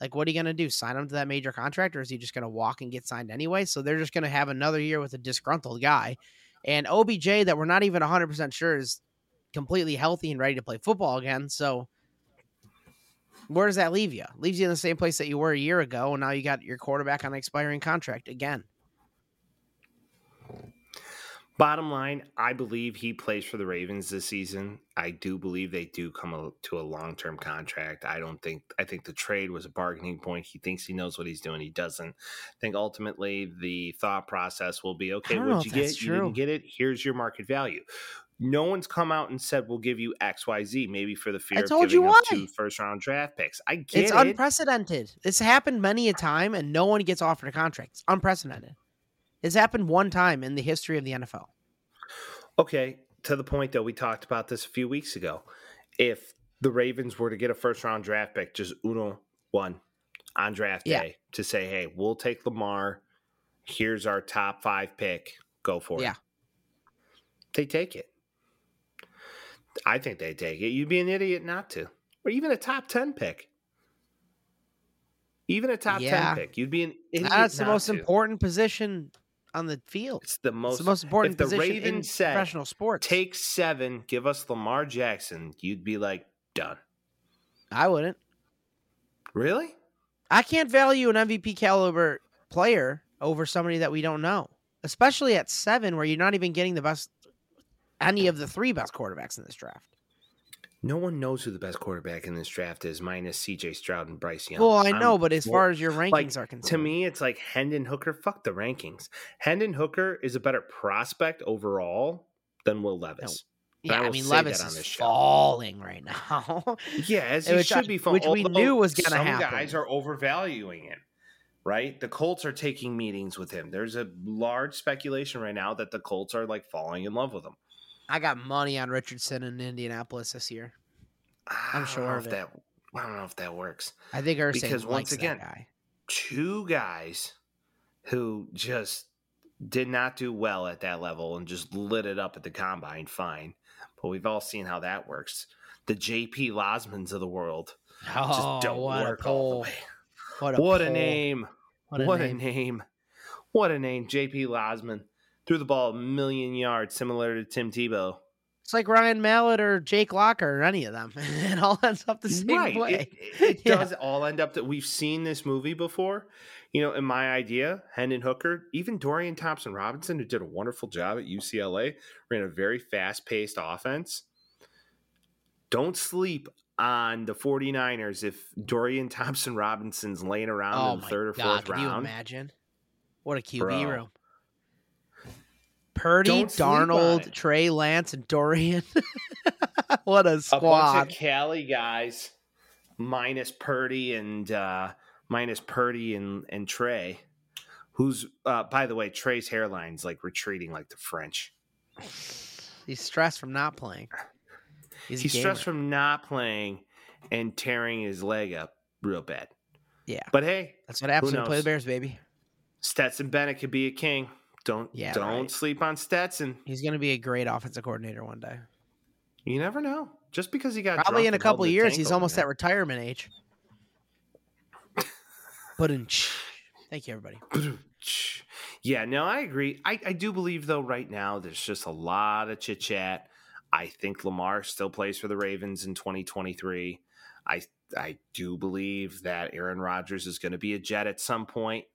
like, what are you gonna do? Sign him to that major contract, or is he just gonna walk and get signed anyway? So they're just gonna have another year with a disgruntled guy, and OBJ that we're not even 100 percent sure is completely healthy and ready to play football again. So where does that leave you? Leaves you in the same place that you were a year ago, and now you got your quarterback on an expiring contract again. Bottom line, I believe he plays for the Ravens this season. I do believe they do come to a long term contract. I don't think, I think the trade was a bargaining point. He thinks he knows what he's doing. He doesn't. I think ultimately the thought process will be okay, what'd you get? You didn't get it. Here's your market value. No one's come out and said we'll give you X, Y, Z. Maybe for the fear of giving up two first round draft picks. I get it. it's it. unprecedented. It's happened many a time, and no one gets offered a contract. It's unprecedented. It's happened one time in the history of the NFL. Okay, to the point though, we talked about this a few weeks ago. If the Ravens were to get a first round draft pick, just uno one on draft day to say, "Hey, we'll take Lamar. Here's our top five pick. Go for it. yeah. it." They take it. I think they take it. You'd be an idiot not to, or even a top ten pick. Even a top yeah. ten pick, you'd be an idiot. That's the most to. important position on the field. It's the most, it's the most important if the position Ravens in said, professional sports. Take seven, give us Lamar Jackson. You'd be like done. I wouldn't. Really? I can't value an MVP caliber player over somebody that we don't know, especially at seven, where you're not even getting the best, any of the three best quarterbacks in this draft. No one knows who the best quarterback in this draft is, minus C.J. Stroud and Bryce Young. Well, I know, I'm, but as far as your rankings like, are concerned, to me, it's like Hendon Hooker. Fuck the rankings. Hendon Hooker is a better prospect overall than Will Levis. No. Yeah, I, I mean Levis is falling right now. yeah, as he should be falling. Which we knew was going to happen. Some guys are overvaluing him, right? The Colts are taking meetings with him. There's a large speculation right now that the Colts are like falling in love with him. I got money on Richardson in Indianapolis this year. I'm sure if that. I don't know if that works. I think Irsay because once again, guy. two guys who just did not do well at that level and just lit it up at the combine. Fine, but we've all seen how that works. The JP Losmans of the world oh, just don't work all the way. What a, what a name! What, a, what name. a name! What a name! JP Losman threw the ball a million yards, similar to Tim Tebow. It's like Ryan Mallett or Jake Locker or any of them. it all ends up the same right. way. It, it yeah. does all end up that we've seen this movie before. You know, in my idea, Hendon Hooker, even Dorian Thompson Robinson, who did a wonderful job at UCLA, ran a very fast paced offense. Don't sleep on the 49ers if Dorian Thompson Robinson's laying around oh in the third or God, fourth can round. Can you imagine? What a QB Bro. room. Purdy, Darnold, Trey Lance, and Dorian. what a squad! A bunch of Cali guys, minus Purdy and uh, minus Purdy and and Trey. Who's uh, by the way, Trey's hairline's like retreating like the French. He's stressed from not playing. He's, He's stressed from not playing and tearing his leg up real bad. Yeah, but hey, that's what happens when you play the Bears, baby. Stetson Bennett could be a king. Don't yeah, don't right. sleep on Stetson. He's going to be a great offensive coordinator one day. You never know. Just because he got probably in a couple years, he's almost at retirement age. but in thank you, everybody. Yeah, no, I agree. I, I do believe though, right now, there's just a lot of chit chat. I think Lamar still plays for the Ravens in 2023. I I do believe that Aaron Rodgers is going to be a Jet at some point.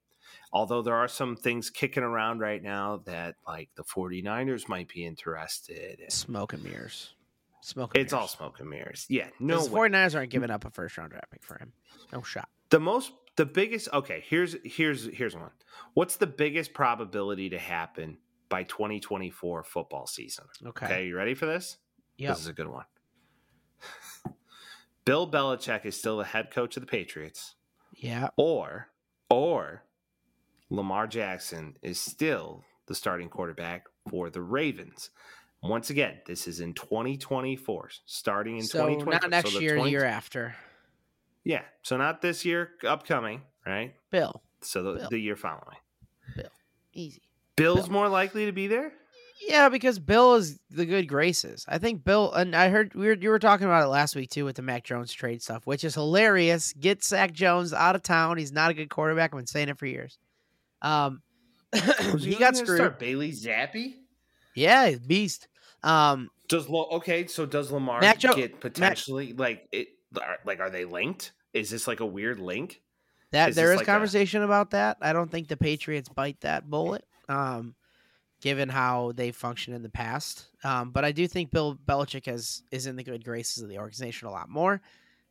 Although there are some things kicking around right now that like the 49ers might be interested in. Smoke and mirrors. Smoke It's mirrors. all smoke and mirrors. Yeah. No. The 49ers aren't giving up a first round draft pick for him. No shot. The most the biggest okay, here's here's here's one. What's the biggest probability to happen by 2024 football season? Okay. Okay, you ready for this? Yeah. This is a good one. Bill Belichick is still the head coach of the Patriots. Yeah. Or or Lamar Jackson is still the starting quarterback for the Ravens. Once again, this is in 2024, starting in so 2024. Not next so year, 20... the year after. Yeah. So not this year upcoming, right? Bill. So the, Bill. the year following. Bill. Easy. Bill's Bill. more likely to be there? Yeah, because Bill is the good graces. I think Bill and I heard we were you were talking about it last week too with the Mac Jones trade stuff, which is hilarious. Get Zach Jones out of town. He's not a good quarterback. I've been saying it for years. Um, he got screwed. Start Bailey Zappe. Yeah, beast. Um, does okay? So does Lamar get potentially like it? Like, are they linked? Is this like a weird link? That is there is like conversation a... about that. I don't think the Patriots bite that bullet. Um, given how they function in the past. Um, but I do think Bill Belichick has is in the good graces of the organization a lot more.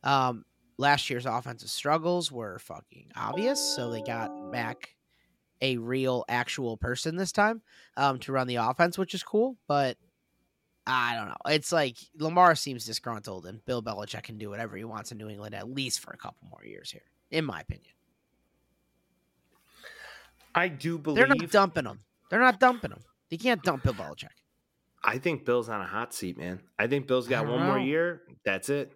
Um, last year's offensive struggles were fucking obvious, so they got back a real, actual person this time um, to run the offense, which is cool. But I don't know. It's like Lamar seems disgruntled, and Bill Belichick can do whatever he wants in New England at least for a couple more years here, in my opinion. I do believe they're not dumping him. They're not dumping him. They can't dump Bill Belichick. I think Bill's on a hot seat, man. I think Bill's got one know. more year. That's it.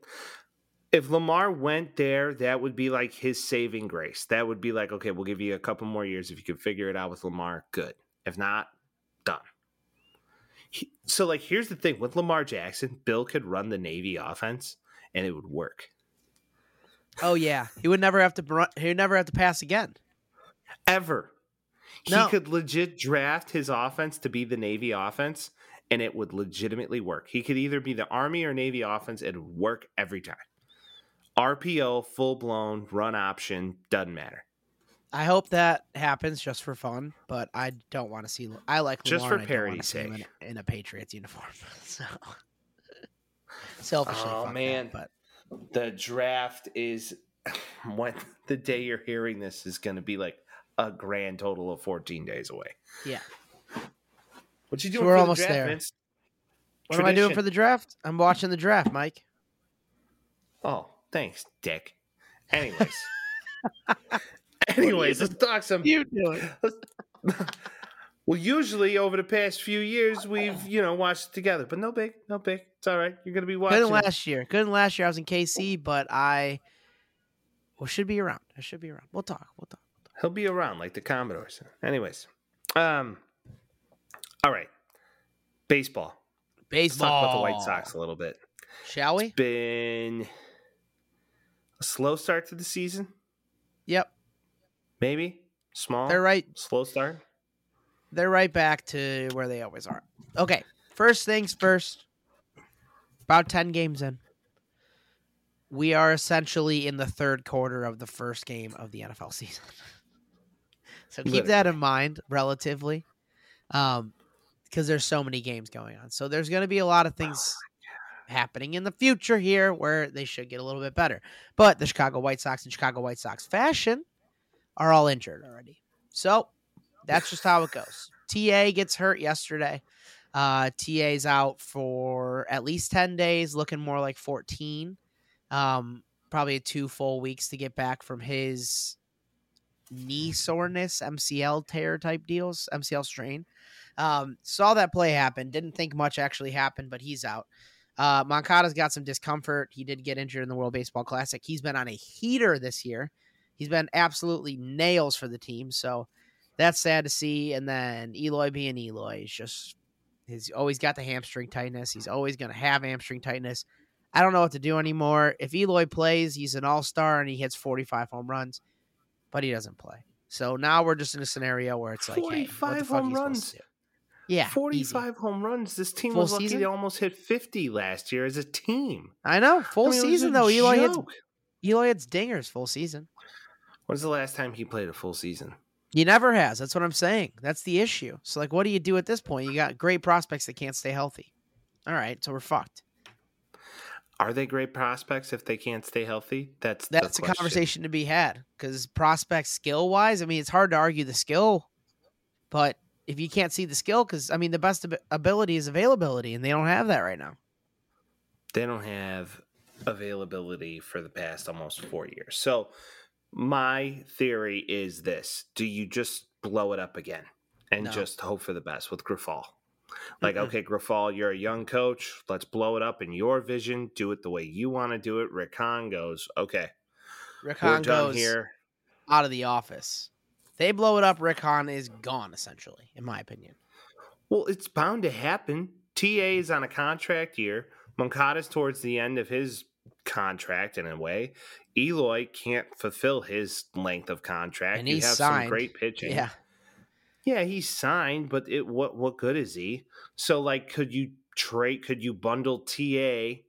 If Lamar went there, that would be like his saving grace. That would be like, okay, we'll give you a couple more years. If you can figure it out with Lamar, good. If not, done. He, so, like, here's the thing with Lamar Jackson, Bill could run the Navy offense and it would work. Oh yeah, he would never have to. Run, he would never have to pass again. Ever. No. He could legit draft his offense to be the Navy offense, and it would legitimately work. He could either be the Army or Navy offense, it would work every time. RPO, full blown, run option, doesn't matter. I hope that happens just for fun, but I don't want to see. I like just Lamar for parity's sake in, in, a Patriots uniform. So selfishly, oh man, that, but the draft is when the day you're hearing this is going to be like a grand total of 14 days away. Yeah. What you doing? So we're almost the draft, there. Vince? What Tradition. am I doing for the draft? I'm watching the draft, Mike. Oh, thanks, Dick. Anyways. Anyways, let's talk some. You doing? well, usually over the past few years, we've you know watched together, but no big, no big. It's all right. You're gonna be watching. Couldn't last year. Couldn't last year. I was in KC, but I well should be around. I should be around. We'll talk. We'll talk. He'll be around like the Commodores. Anyways, um, all right, baseball. Baseball. Let's talk about the White Sox a little bit. Shall we? It's been a slow start to the season. Yep. Maybe small. They're right. Slow start. They're right back to where they always are. Okay. First things first. About ten games in we are essentially in the third quarter of the first game of the NFL season. so keep that in mind relatively. Um, because there's so many games going on. So there's going to be a lot of things happening in the future here where they should get a little bit better. But the Chicago White Sox and Chicago White Sox fashion are all injured already. So that's just how it goes. TA gets hurt yesterday. Uh, TA's out for at least 10 days, looking more like 14. Um, probably two full weeks to get back from his knee soreness, MCL tear type deals, MCL strain. Um, saw that play happen. Didn't think much actually happened, but he's out. Uh, Moncada's got some discomfort. He did get injured in the World Baseball Classic. He's been on a heater this year. He's been absolutely nails for the team. So that's sad to see. And then Eloy being Eloy is just he's always got the hamstring tightness. He's always going to have hamstring tightness. I don't know what to do anymore. If Eloy plays, he's an all star and he hits 45 home runs, but he doesn't play. So now we're just in a scenario where it's like, 45 hey, home runs. Yeah, 45 easy. home runs. This team full was lucky season? they almost hit 50 last year as a team. I know. Full I mean, season, though. Eli hits, Eloy hits dingers full season. When's the last time he played a full season? He never has. That's what I'm saying. That's the issue. So, like, what do you do at this point? You got great prospects that can't stay healthy. All right, so we're fucked. Are they great prospects if they can't stay healthy? That's that's a conversation to be had because prospects skill wise, I mean, it's hard to argue the skill, but if you can't see the skill, because I mean, the best ability is availability, and they don't have that right now. They don't have availability for the past almost four years. So my theory is this: Do you just blow it up again and no. just hope for the best with Grifol? Like, mm-hmm. okay, Grifol, you're a young coach. Let's blow it up in your vision. Do it the way you want to do it. Rick Hahn goes, okay. Rick Hahn goes here. out of the office. They blow it up. Rick Hahn is gone, essentially, in my opinion. Well, it's bound to happen. TA is on a contract year. Moncada's towards the end of his contract in a way. Eloy can't fulfill his length of contract. And you he's have signed. some great pitching. Yeah. Yeah, he's signed, but it what what good is he? So like could you trade could you bundle TA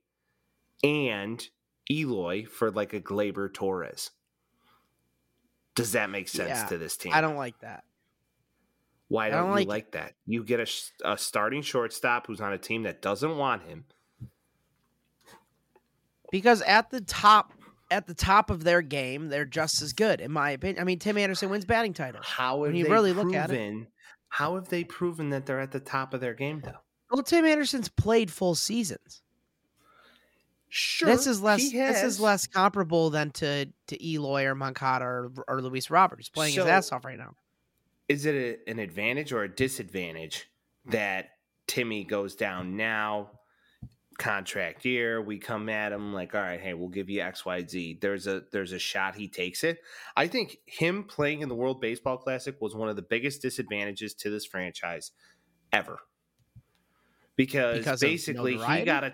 and Eloy for like a Gleyber Torres? Does that make sense Yeah, to this team? I don't like that. Why don't, don't you like that? You get a, a starting shortstop who's on a team that doesn't want him. Because at the top at the top of their game, they're just as good, in my opinion. I mean, Tim Anderson wins batting title. How When have you they really proven? look at it. How have they proven that they're at the top of their game though? Well, Tim Anderson's played full seasons. Sure, this is less. This is less comparable than to to Eloy or Moncada or, or Luis Robert. He's playing his ass off right now. Is it a, an advantage or a disadvantage that Timmy goes down now? Contract year, we come at him like, all right, hey, we'll give you X, Y, Z. There's a there's a shot he takes it. I think him playing in the World Baseball Classic was one of the biggest disadvantages to this franchise ever. Because, Because basically he got a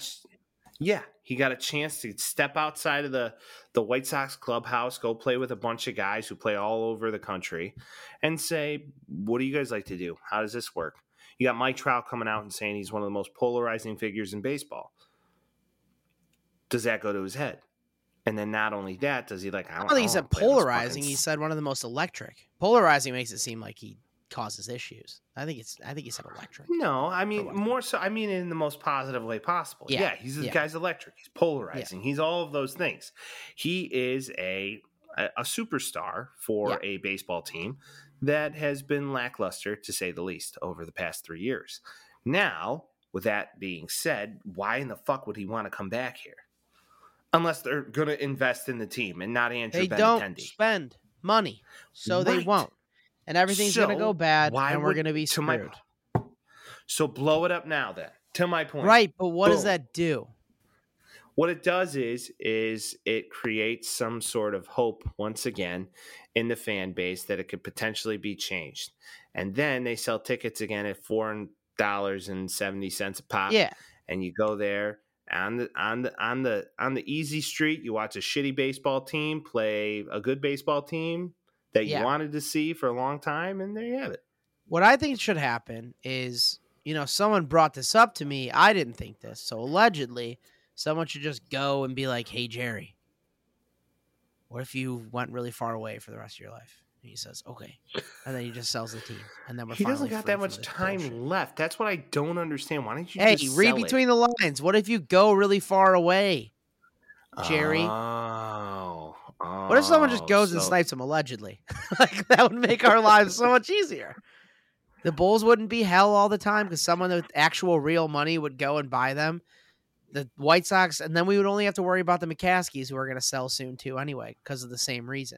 yeah, he got a chance to step outside of the the White Sox clubhouse, go play with a bunch of guys who play all over the country, and say, "What do you guys like to do? How does this work?" You got Mike Trout coming out and saying he's one of the most polarizing figures in baseball. Does that go to his head? And then not only that, does he like? I I don't, don't think he said wanna play on this polarizing. He said one of the most electric. Polarizing makes it seem like he causes issues. I think it's. I think he said electric. No, I mean more so. I mean in the most positive way possible. Yeah, Yeah, he's this yeah. guy's electric. He's polarizing. He's all of those things. He is a a, a superstar for Yeah. a baseball team that has been lackluster to say the least over the past three years. Now, with that being said, why in the fuck would he want to come back here? Unless they're going to invest in the team and not Andrew They don't spend money, so they won't, and everything's gonna go bad, why and we're gonna be to my screwed. So blow it up now then. To my point. Right, but what does that do? what it does is is it creates some sort of hope once again in the fan base that it could potentially be changed and then they sell tickets again at four dollars and seventy cents a pop Yeah, and you go there on the on the on the on the easy street you watch a shitty baseball team play a good baseball team that you wanted to see for a long time and there you have it what I think should happen is, you know, someone brought this up to me. I didn't think this, so allegedly, someone should just go and be like, "Hey, Jerry, what if you went really far away for the rest of your life?" And he says, "Okay," and then he just sells the team, and then we're he doesn't got that much time bullshit. left that's what i don't understand why don't you Hey, read sell it? between the lines. What if you go really far away? Jerry. Oh, What if someone just oh, goes and snipes him allegedly? like that would make our lives so much easier. The Bulls wouldn't be hell all the time because someone with actual real money would go and buy them. The White Sox, and then we would only have to worry about the McCaskeys, who are going to sell soon too, anyway, because of the same reason.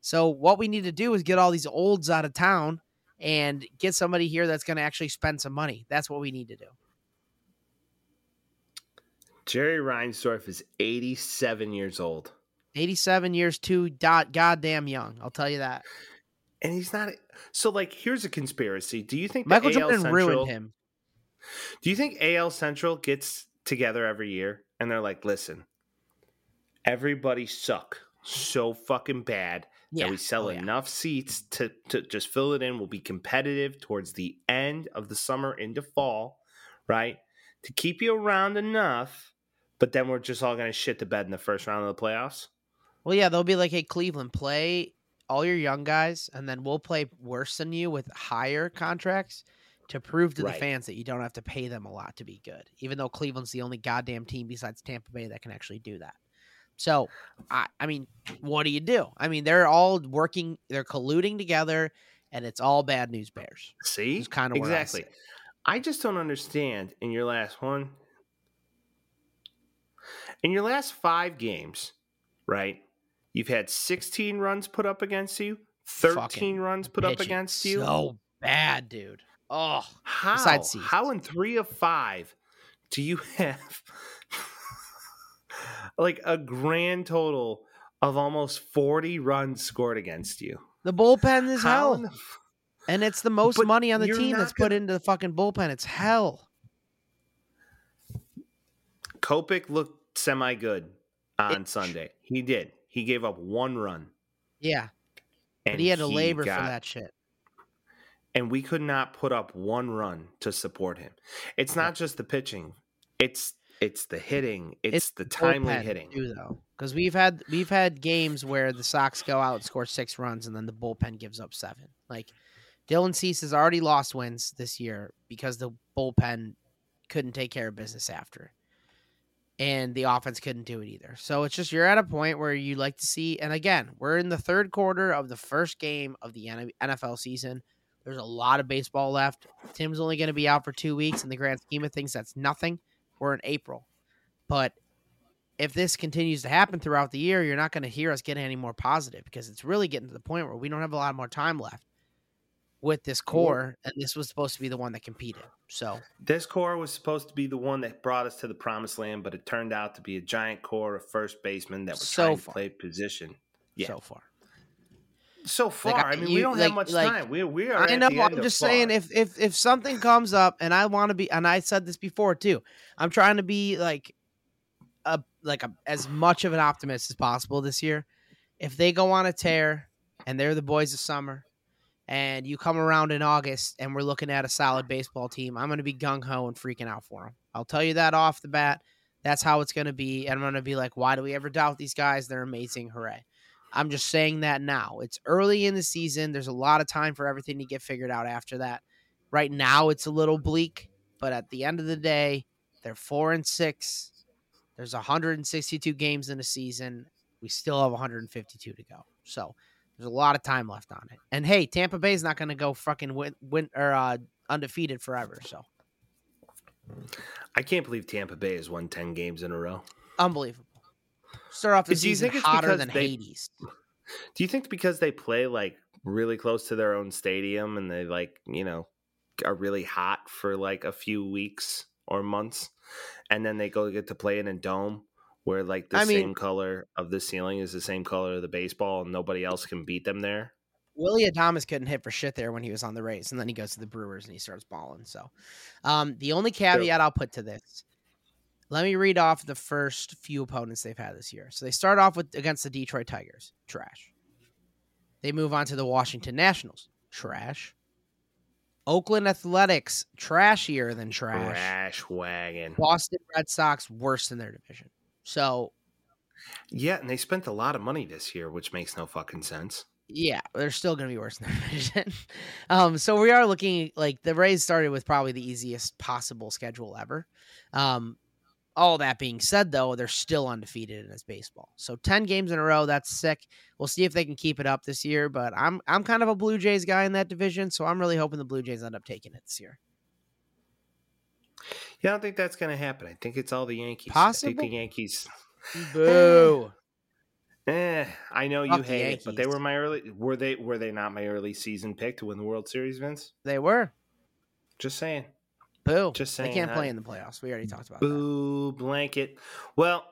So what we need to do is get all these olds out of town and get somebody here that's going to actually spend some money. That's what we need to do. Jerry Reinsdorf is 87 years old, Eighty-seven years too dot goddamn young. I'll tell you that. and he's not. So, like, here's a conspiracy. Do you think Michael Jordan Central, ruined him. Do you think AL Central gets together every year and they're like, "Listen, everybody suck so fucking bad Yeah. that we sell Oh, yeah. enough seats to to just fill it in. We'll be competitive towards the end of the summer into fall, right? To keep you around enough." But then we're just all going to shit the bed in the first round of the playoffs. Well, yeah, they'll be like, "Hey, Cleveland, play all your young guys, and then we'll play worse than you with higher contracts to prove to Right. the fans that you don't have to pay them a lot to be good." Even though Cleveland's the only goddamn team besides Tampa Bay that can actually do that. So, I, I mean, what do you do? I mean, they're all working, they're colluding together, and it's all bad news bears. See, Is kinda where I exactly. I just don't understand. In your last one, in your last five games, right? You've had 16 runs put up against you, 13 Fucking runs put up against you. So bad, dude. Oh, how? besides. How in three of five do you have like a grand total of almost 40 runs scored against you? the bullpen is How hell. the And it's the most But money on the team that's put gonna- into the fucking bullpen. It's hell. Kopech looked semi good on Sunday. He did. He gave up one run. Yeah. But and he had to labor got- for that shit. And we could not put up one run to support him. It's not just the pitching. It's it's the hitting. It's, the timely hitting. too, though, because we've had we've had games where the Sox go out and score six runs, and then the bullpen gives up seven. Like Dylan Cease has already lost wins this year because the bullpen couldn't take care of business after, and the offense couldn't do it either. So it's just you're at a point where you like to see. And again, we're in the third quarter of the first game of the NFL season. There's a lot of baseball left. Tim's only going to be out for two weeks. In the grand scheme of things, that's nothing. We're in April. But if this continues to happen throughout the year, you're not going to hear us get any more positive because it's really getting to the point where we don't have a lot more time left with this core, and this was supposed to be the one that competed. So This core was supposed to be the one that brought us to the promised land, but it turned out to be a giant core of first basemen that were So trying to far. play position. Yeah. so far, So far, I- I mean, you- we don't like- have much like, time. We we are. I know. I'm just far. saying, if if if something comes up, and I want to be, and I said this before too, I'm trying to be like a like a, as much of an optimist as possible this year. If they go on a tear, and they're the boys of summer, and you come around in August, and we're looking at a solid baseball team, I'm going to be gung ho and freaking out for them. I'll tell you that off the bat. That's how it's going to be, and I'm going to be like, why do we ever doubt these guys? They're amazing, hooray! I'm just saying that now. It's early in the season. There's a lot of time for everything to get figured out after that. Right now, it's a little bleak, but at the end of the day, they're four and six. There's 162 games in a season. We still have 152 to go. So there's a lot of time left on it. And hey, Tampa Bay's not going to go fucking win, win or uh, undefeated forever. So I can't believe Tampa Bay has won ten games in a row. unbelievable. Start off the Do you season think it's hotter because than they- Hades. Do you think because they play like really close to their own stadium and they like you know are really hot for like a few weeks or months, and then they go get to play in a dome where like the I mean- same color of the ceiling is the same color of the baseball and nobody else can beat them there? Willy Adames couldn't hit for shit there when he was on the Rays, and then he goes to the Brewers and he starts balling. So, um, the only caveat I'll put to this, let me read off the first few opponents they've had this year. So they start off with against the Detroit Tigers, trash. They move on to the Washington Nationals, trash. Oakland Athletics, trashier than trash. Trash wagon. Boston Red Sox, worse than their division. So Yeah, and they spent a lot of money this year, which makes no fucking sense. Yeah, they're still going to be worse in their division. um, so we are looking like the Rays started with probably the easiest possible schedule ever. Um, all that being said, though, they're still undefeated in this baseball. So ten games in a row, that's sick. We'll see if they can keep it up this year. But I'm I'm kind of a Blue Jays guy in that division, so I'm really hoping the Blue Jays end up taking it this year. Yeah, I don't think that's going to happen. I think it's all the Yankees. I Possible? think the Yankees. Boo! Eh, I know you Fuck hate it, but they were my early. Were they? Were they not my early season pick to win the World Series, Vince? they were Just saying. boo. Just saying. they can't I- play in the playoffs. We already talked about that. Boo blanket. Well,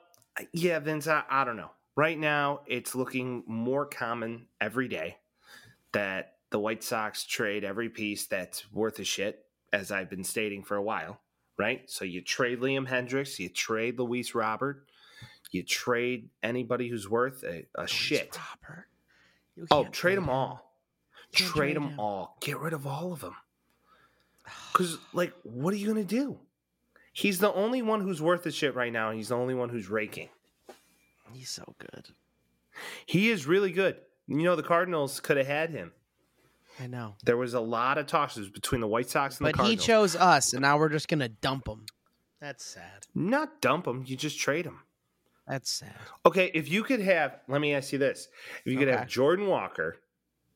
yeah, Vince. I, I don't know. Right now, it's looking more common every day that the White Sox trade every piece that's worth a shit, as I've been stating for a while. Right. So you trade Liam Hendriks, you trade Luis Robert, you trade anybody who's worth a, a shit. Oh, trade them him. all. Trade trade them him. all. Get rid of all of them. Because, like, what are you going to do? He's the only one who's worth the shit right now, he's the only one who's raking. He's so good. He is really good. You know, the Cardinals could have had him. I know. There was a lot of tosses between the White Sox and the But he chose us, and now we're just gonna dump him. That's sad. Not dump him, you just trade him. That's sad. Okay, if you could have, let me ask you this: if you could Okay. have Jordan Walker,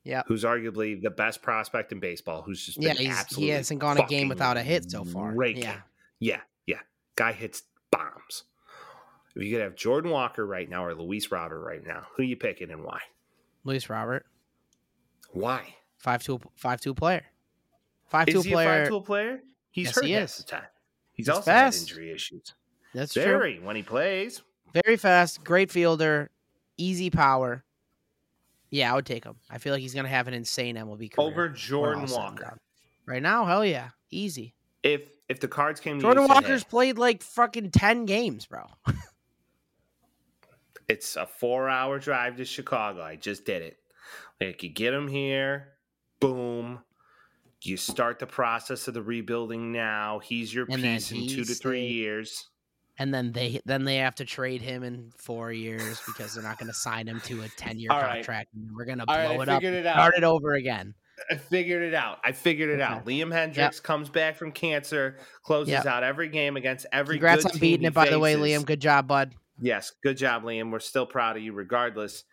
Yep. who's arguably the best prospect in baseball, who's just Yeah, he hasn't gone a game without a hit so far. raking. Yeah. yeah, yeah. Guy hits bombs. If you could have Jordan Walker right now or Luis Robert right now, who you picking and why? Luis Robert, Why? Five two five two player. Five two Is he a player. player? He's Yes, hurt he half is. the time. He's, He's also fast. had injury issues. That's true. Very when he plays. Very fast, great fielder, easy power. Yeah, I would take him. I feel like he's gonna have an insane MLB career. over Jordan all's said and Walker. Right now, hell yeah, easy. If if the cards came to Jordan you, and said, Walker's "Hey, played like fucking ten games, bro. it's a four hour drive to Chicago. I just did it. Like you get him here, boom. You start the process of the rebuilding now. He's your And piece in two to three years. And then they then they have to trade him in four years because they're not going to sign him to a ten year All right. contract. And we're going to blow I it up, it out. start it over again. I figured it out. I figured it Okay. out. Liam Hendriks comes back from cancer, closes Yep. out every game against every. Congrats good on beating it, by the way. Liam. Good job, bud. Yes, good job, Liam. We're still proud of you, regardless.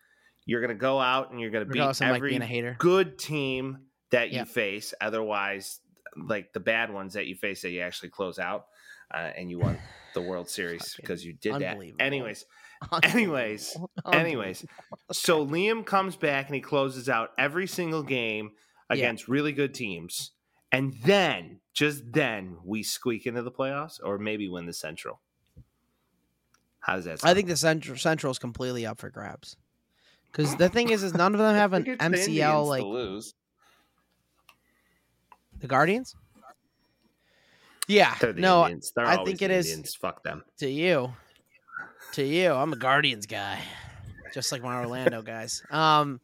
You're going to go out and you're going to beat of like every hater. good team that you Yep. face. Otherwise, like the bad ones that you face that you actually close out, uh, and you won the World Series because you did that. Anyways, anyways, anyways. so Liam comes back and he closes out every single game Yeah. against really good teams, and then just then we squeak into the playoffs or maybe win the Central. How does that? Sound? I think the central central is completely up for grabs. Because the thing is, is none of them have an Figured the MCL like lose. the Guardians. Yeah, the no, Indians. They're I think it the is- Fuck them. to you, to you. I'm a Guardians guy, just like my Orlando guys. Um,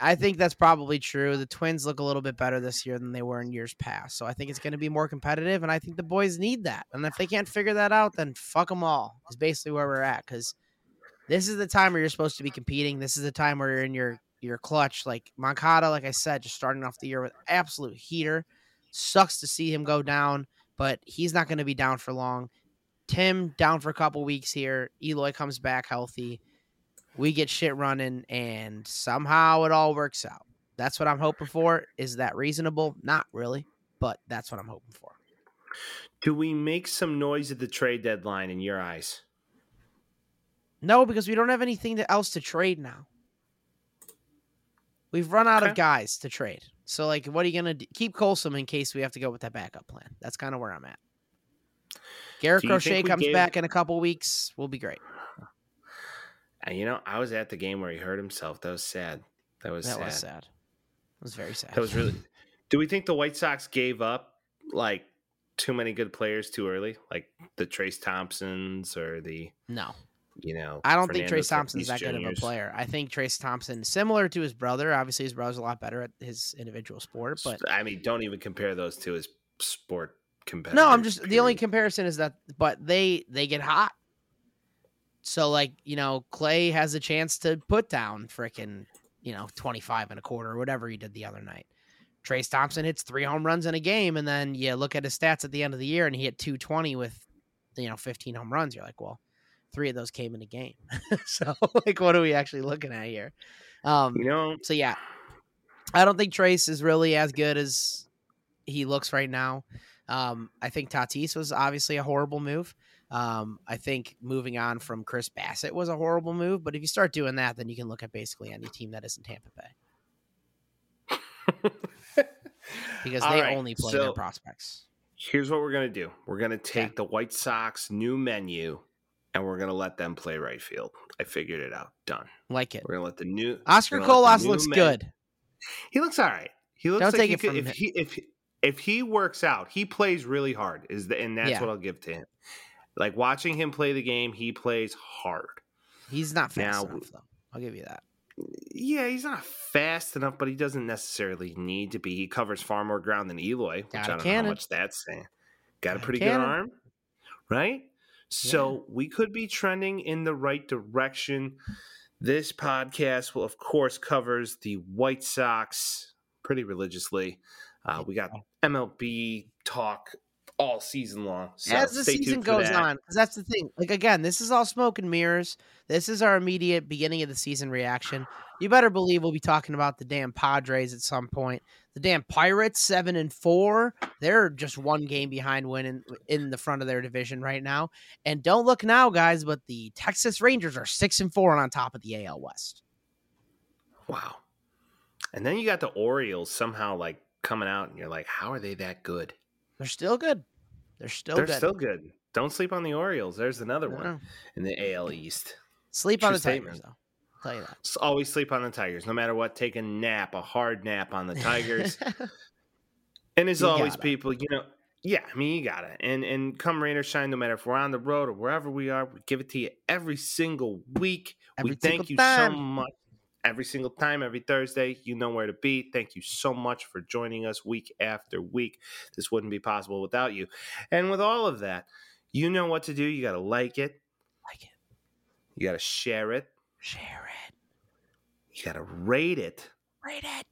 I think that's probably true. The Twins look a little bit better this year than they were in years past, so I think it's going to be more competitive, and I think the boys need that. And if they can't figure that out, then fuck them all. Is basically where we're at because this is the time where you're supposed to be competing. This is the time where you're in your your clutch. Like Moncada, like I said, just starting off the year with absolute heater. Sucks to see him go down, but he's not going to be down for long. Tim down for a couple weeks here. Eloy comes back healthy. We get shit running, and somehow it all works out. That's what I'm hoping for. Is that reasonable? Not really, but that's what I'm hoping for. Do we make some noise at the trade deadline in your eyes? No, because we don't have anything else to trade now. We've run out Okay. of guys to trade. So, like, what are you gonna do? keep Colson in case we have to go with that backup plan? That's kind of where I'm at. Garrett Crochet comes gave- back in a couple weeks. We'll be great. And you know, I was at the game where he hurt himself. That was sad. That was sad. that sad. was sad. It was very sad. That was really. Do we think the White Sox gave up like too many good players too early, like the Trayce Thompsons or the no. You know? I don't think Trayce Thompson's that good of a player. I think Trayce Thompson, similar to his brother, obviously his brother's a lot better at his individual sport, but I mean, don't even compare those two as sport competitors. no, I'm just the only comparison is that, but they they get hot. So like you know, Klay has a chance to put down frickin' you know 25 and a quarter or whatever he did the other night. Trayce Thompson hits three home runs in a game, and then you look at his stats at the end of the year, and he hit 220 with you know 15 home runs. You're like, well, three of those came in a game. so like, what are we actually looking at here? Um, You know, so yeah, I don't think Trayce is really as good as he looks right now. Um, I think Tatis was obviously a horrible move. Um, I think moving on from Chris Bassitt was a horrible move. But if you start doing that, then you can look at basically any team that isn't Tampa Bay because they right, only play their prospects. here's what we're gonna do. We're gonna take Okay. the White Sox new menu, and we're gonna let them play right field. I figured it out. Done. Like it. We're gonna let the new Oscar we're gonna let Colas looks men- good. He looks all right. He looks Don't like take he it could, from if him. he if if he works out, he plays really hard. Is the and that's Yeah. what I'll give to him. Like watching him play the game, he plays hard. He's not fast Now- enough though. I'll give you that. Yeah, he's not fast enough, but he doesn't necessarily need to be. He covers far more ground than Eloy, which Got I don't know how much that's saying. Got Got a pretty good arm, right? So we could be trending in the right direction. This podcast will, of course, covers the White Sox pretty religiously. Uh, we got MLB talk all season long. So as the season goes that. on because that's the thing like again this is all smoke and mirrors this is our immediate beginning of the season reaction you better believe we'll be talking about the damn padres at some point the damn pirates seven and four they're just one game behind winning in the front of their division right now and don't look now guys but the texas rangers are six and four and on top of the al west Wow. And then you got the Orioles somehow like coming out, and you're like, how are they that good? They're still good they're still They're good still good. Don't sleep on the Orioles. There's another one in the AL East. sleep True on the statement. tigers though I'll tell you that. S- Always sleep on the Tigers, no matter what. Take a nap, a hard nap on the Tigers. and as You always, people, you know, yeah, I mean, you gotta. And and come rain or shine, no matter if we're on the road or wherever we are, we give it to you every single week. Every we thank you time. so much. Every single time, every Thursday, you know where to be. Thank you so much for joining us week after week. This wouldn't be possible without you. And with all of that, you know what to do. You got to like it, like it. you got to share it, Share it. you got to rate it. Rate it.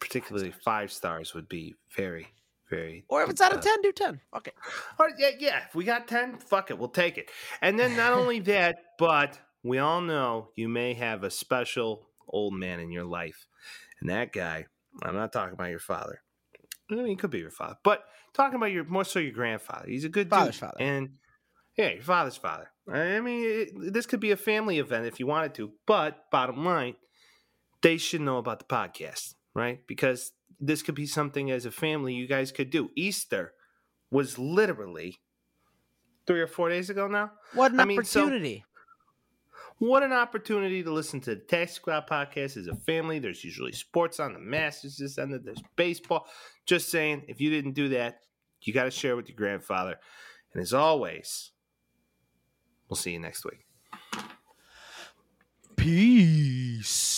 Particularly five stars would be very, very. Or if it's out of uh, 10, do 10. Fuck it. Or, yeah, yeah, if we got 10, fuck it, we'll take it. And then not only that, but we all know you may have a special old man in your life. And that guy, I'm not talking about your father. I mean, he could be your father, but talking about your more so your grandfather. He's a good Father's dude. father. And yeah, your father's father. I mean, it, this could be a family event if you wanted to, but bottom line, they should know about the podcast, right? Because this could be something as a family you guys could do. Easter was literally three or four days ago now. What an I mean, so- opportunity. What an opportunity to listen to the Taxi Squad podcast as a family. There's usually sports on the Masters this ended. There's baseball. Just saying, if you didn't do that, you got to share with your grandfather. And as always, we'll see you next week. Peace.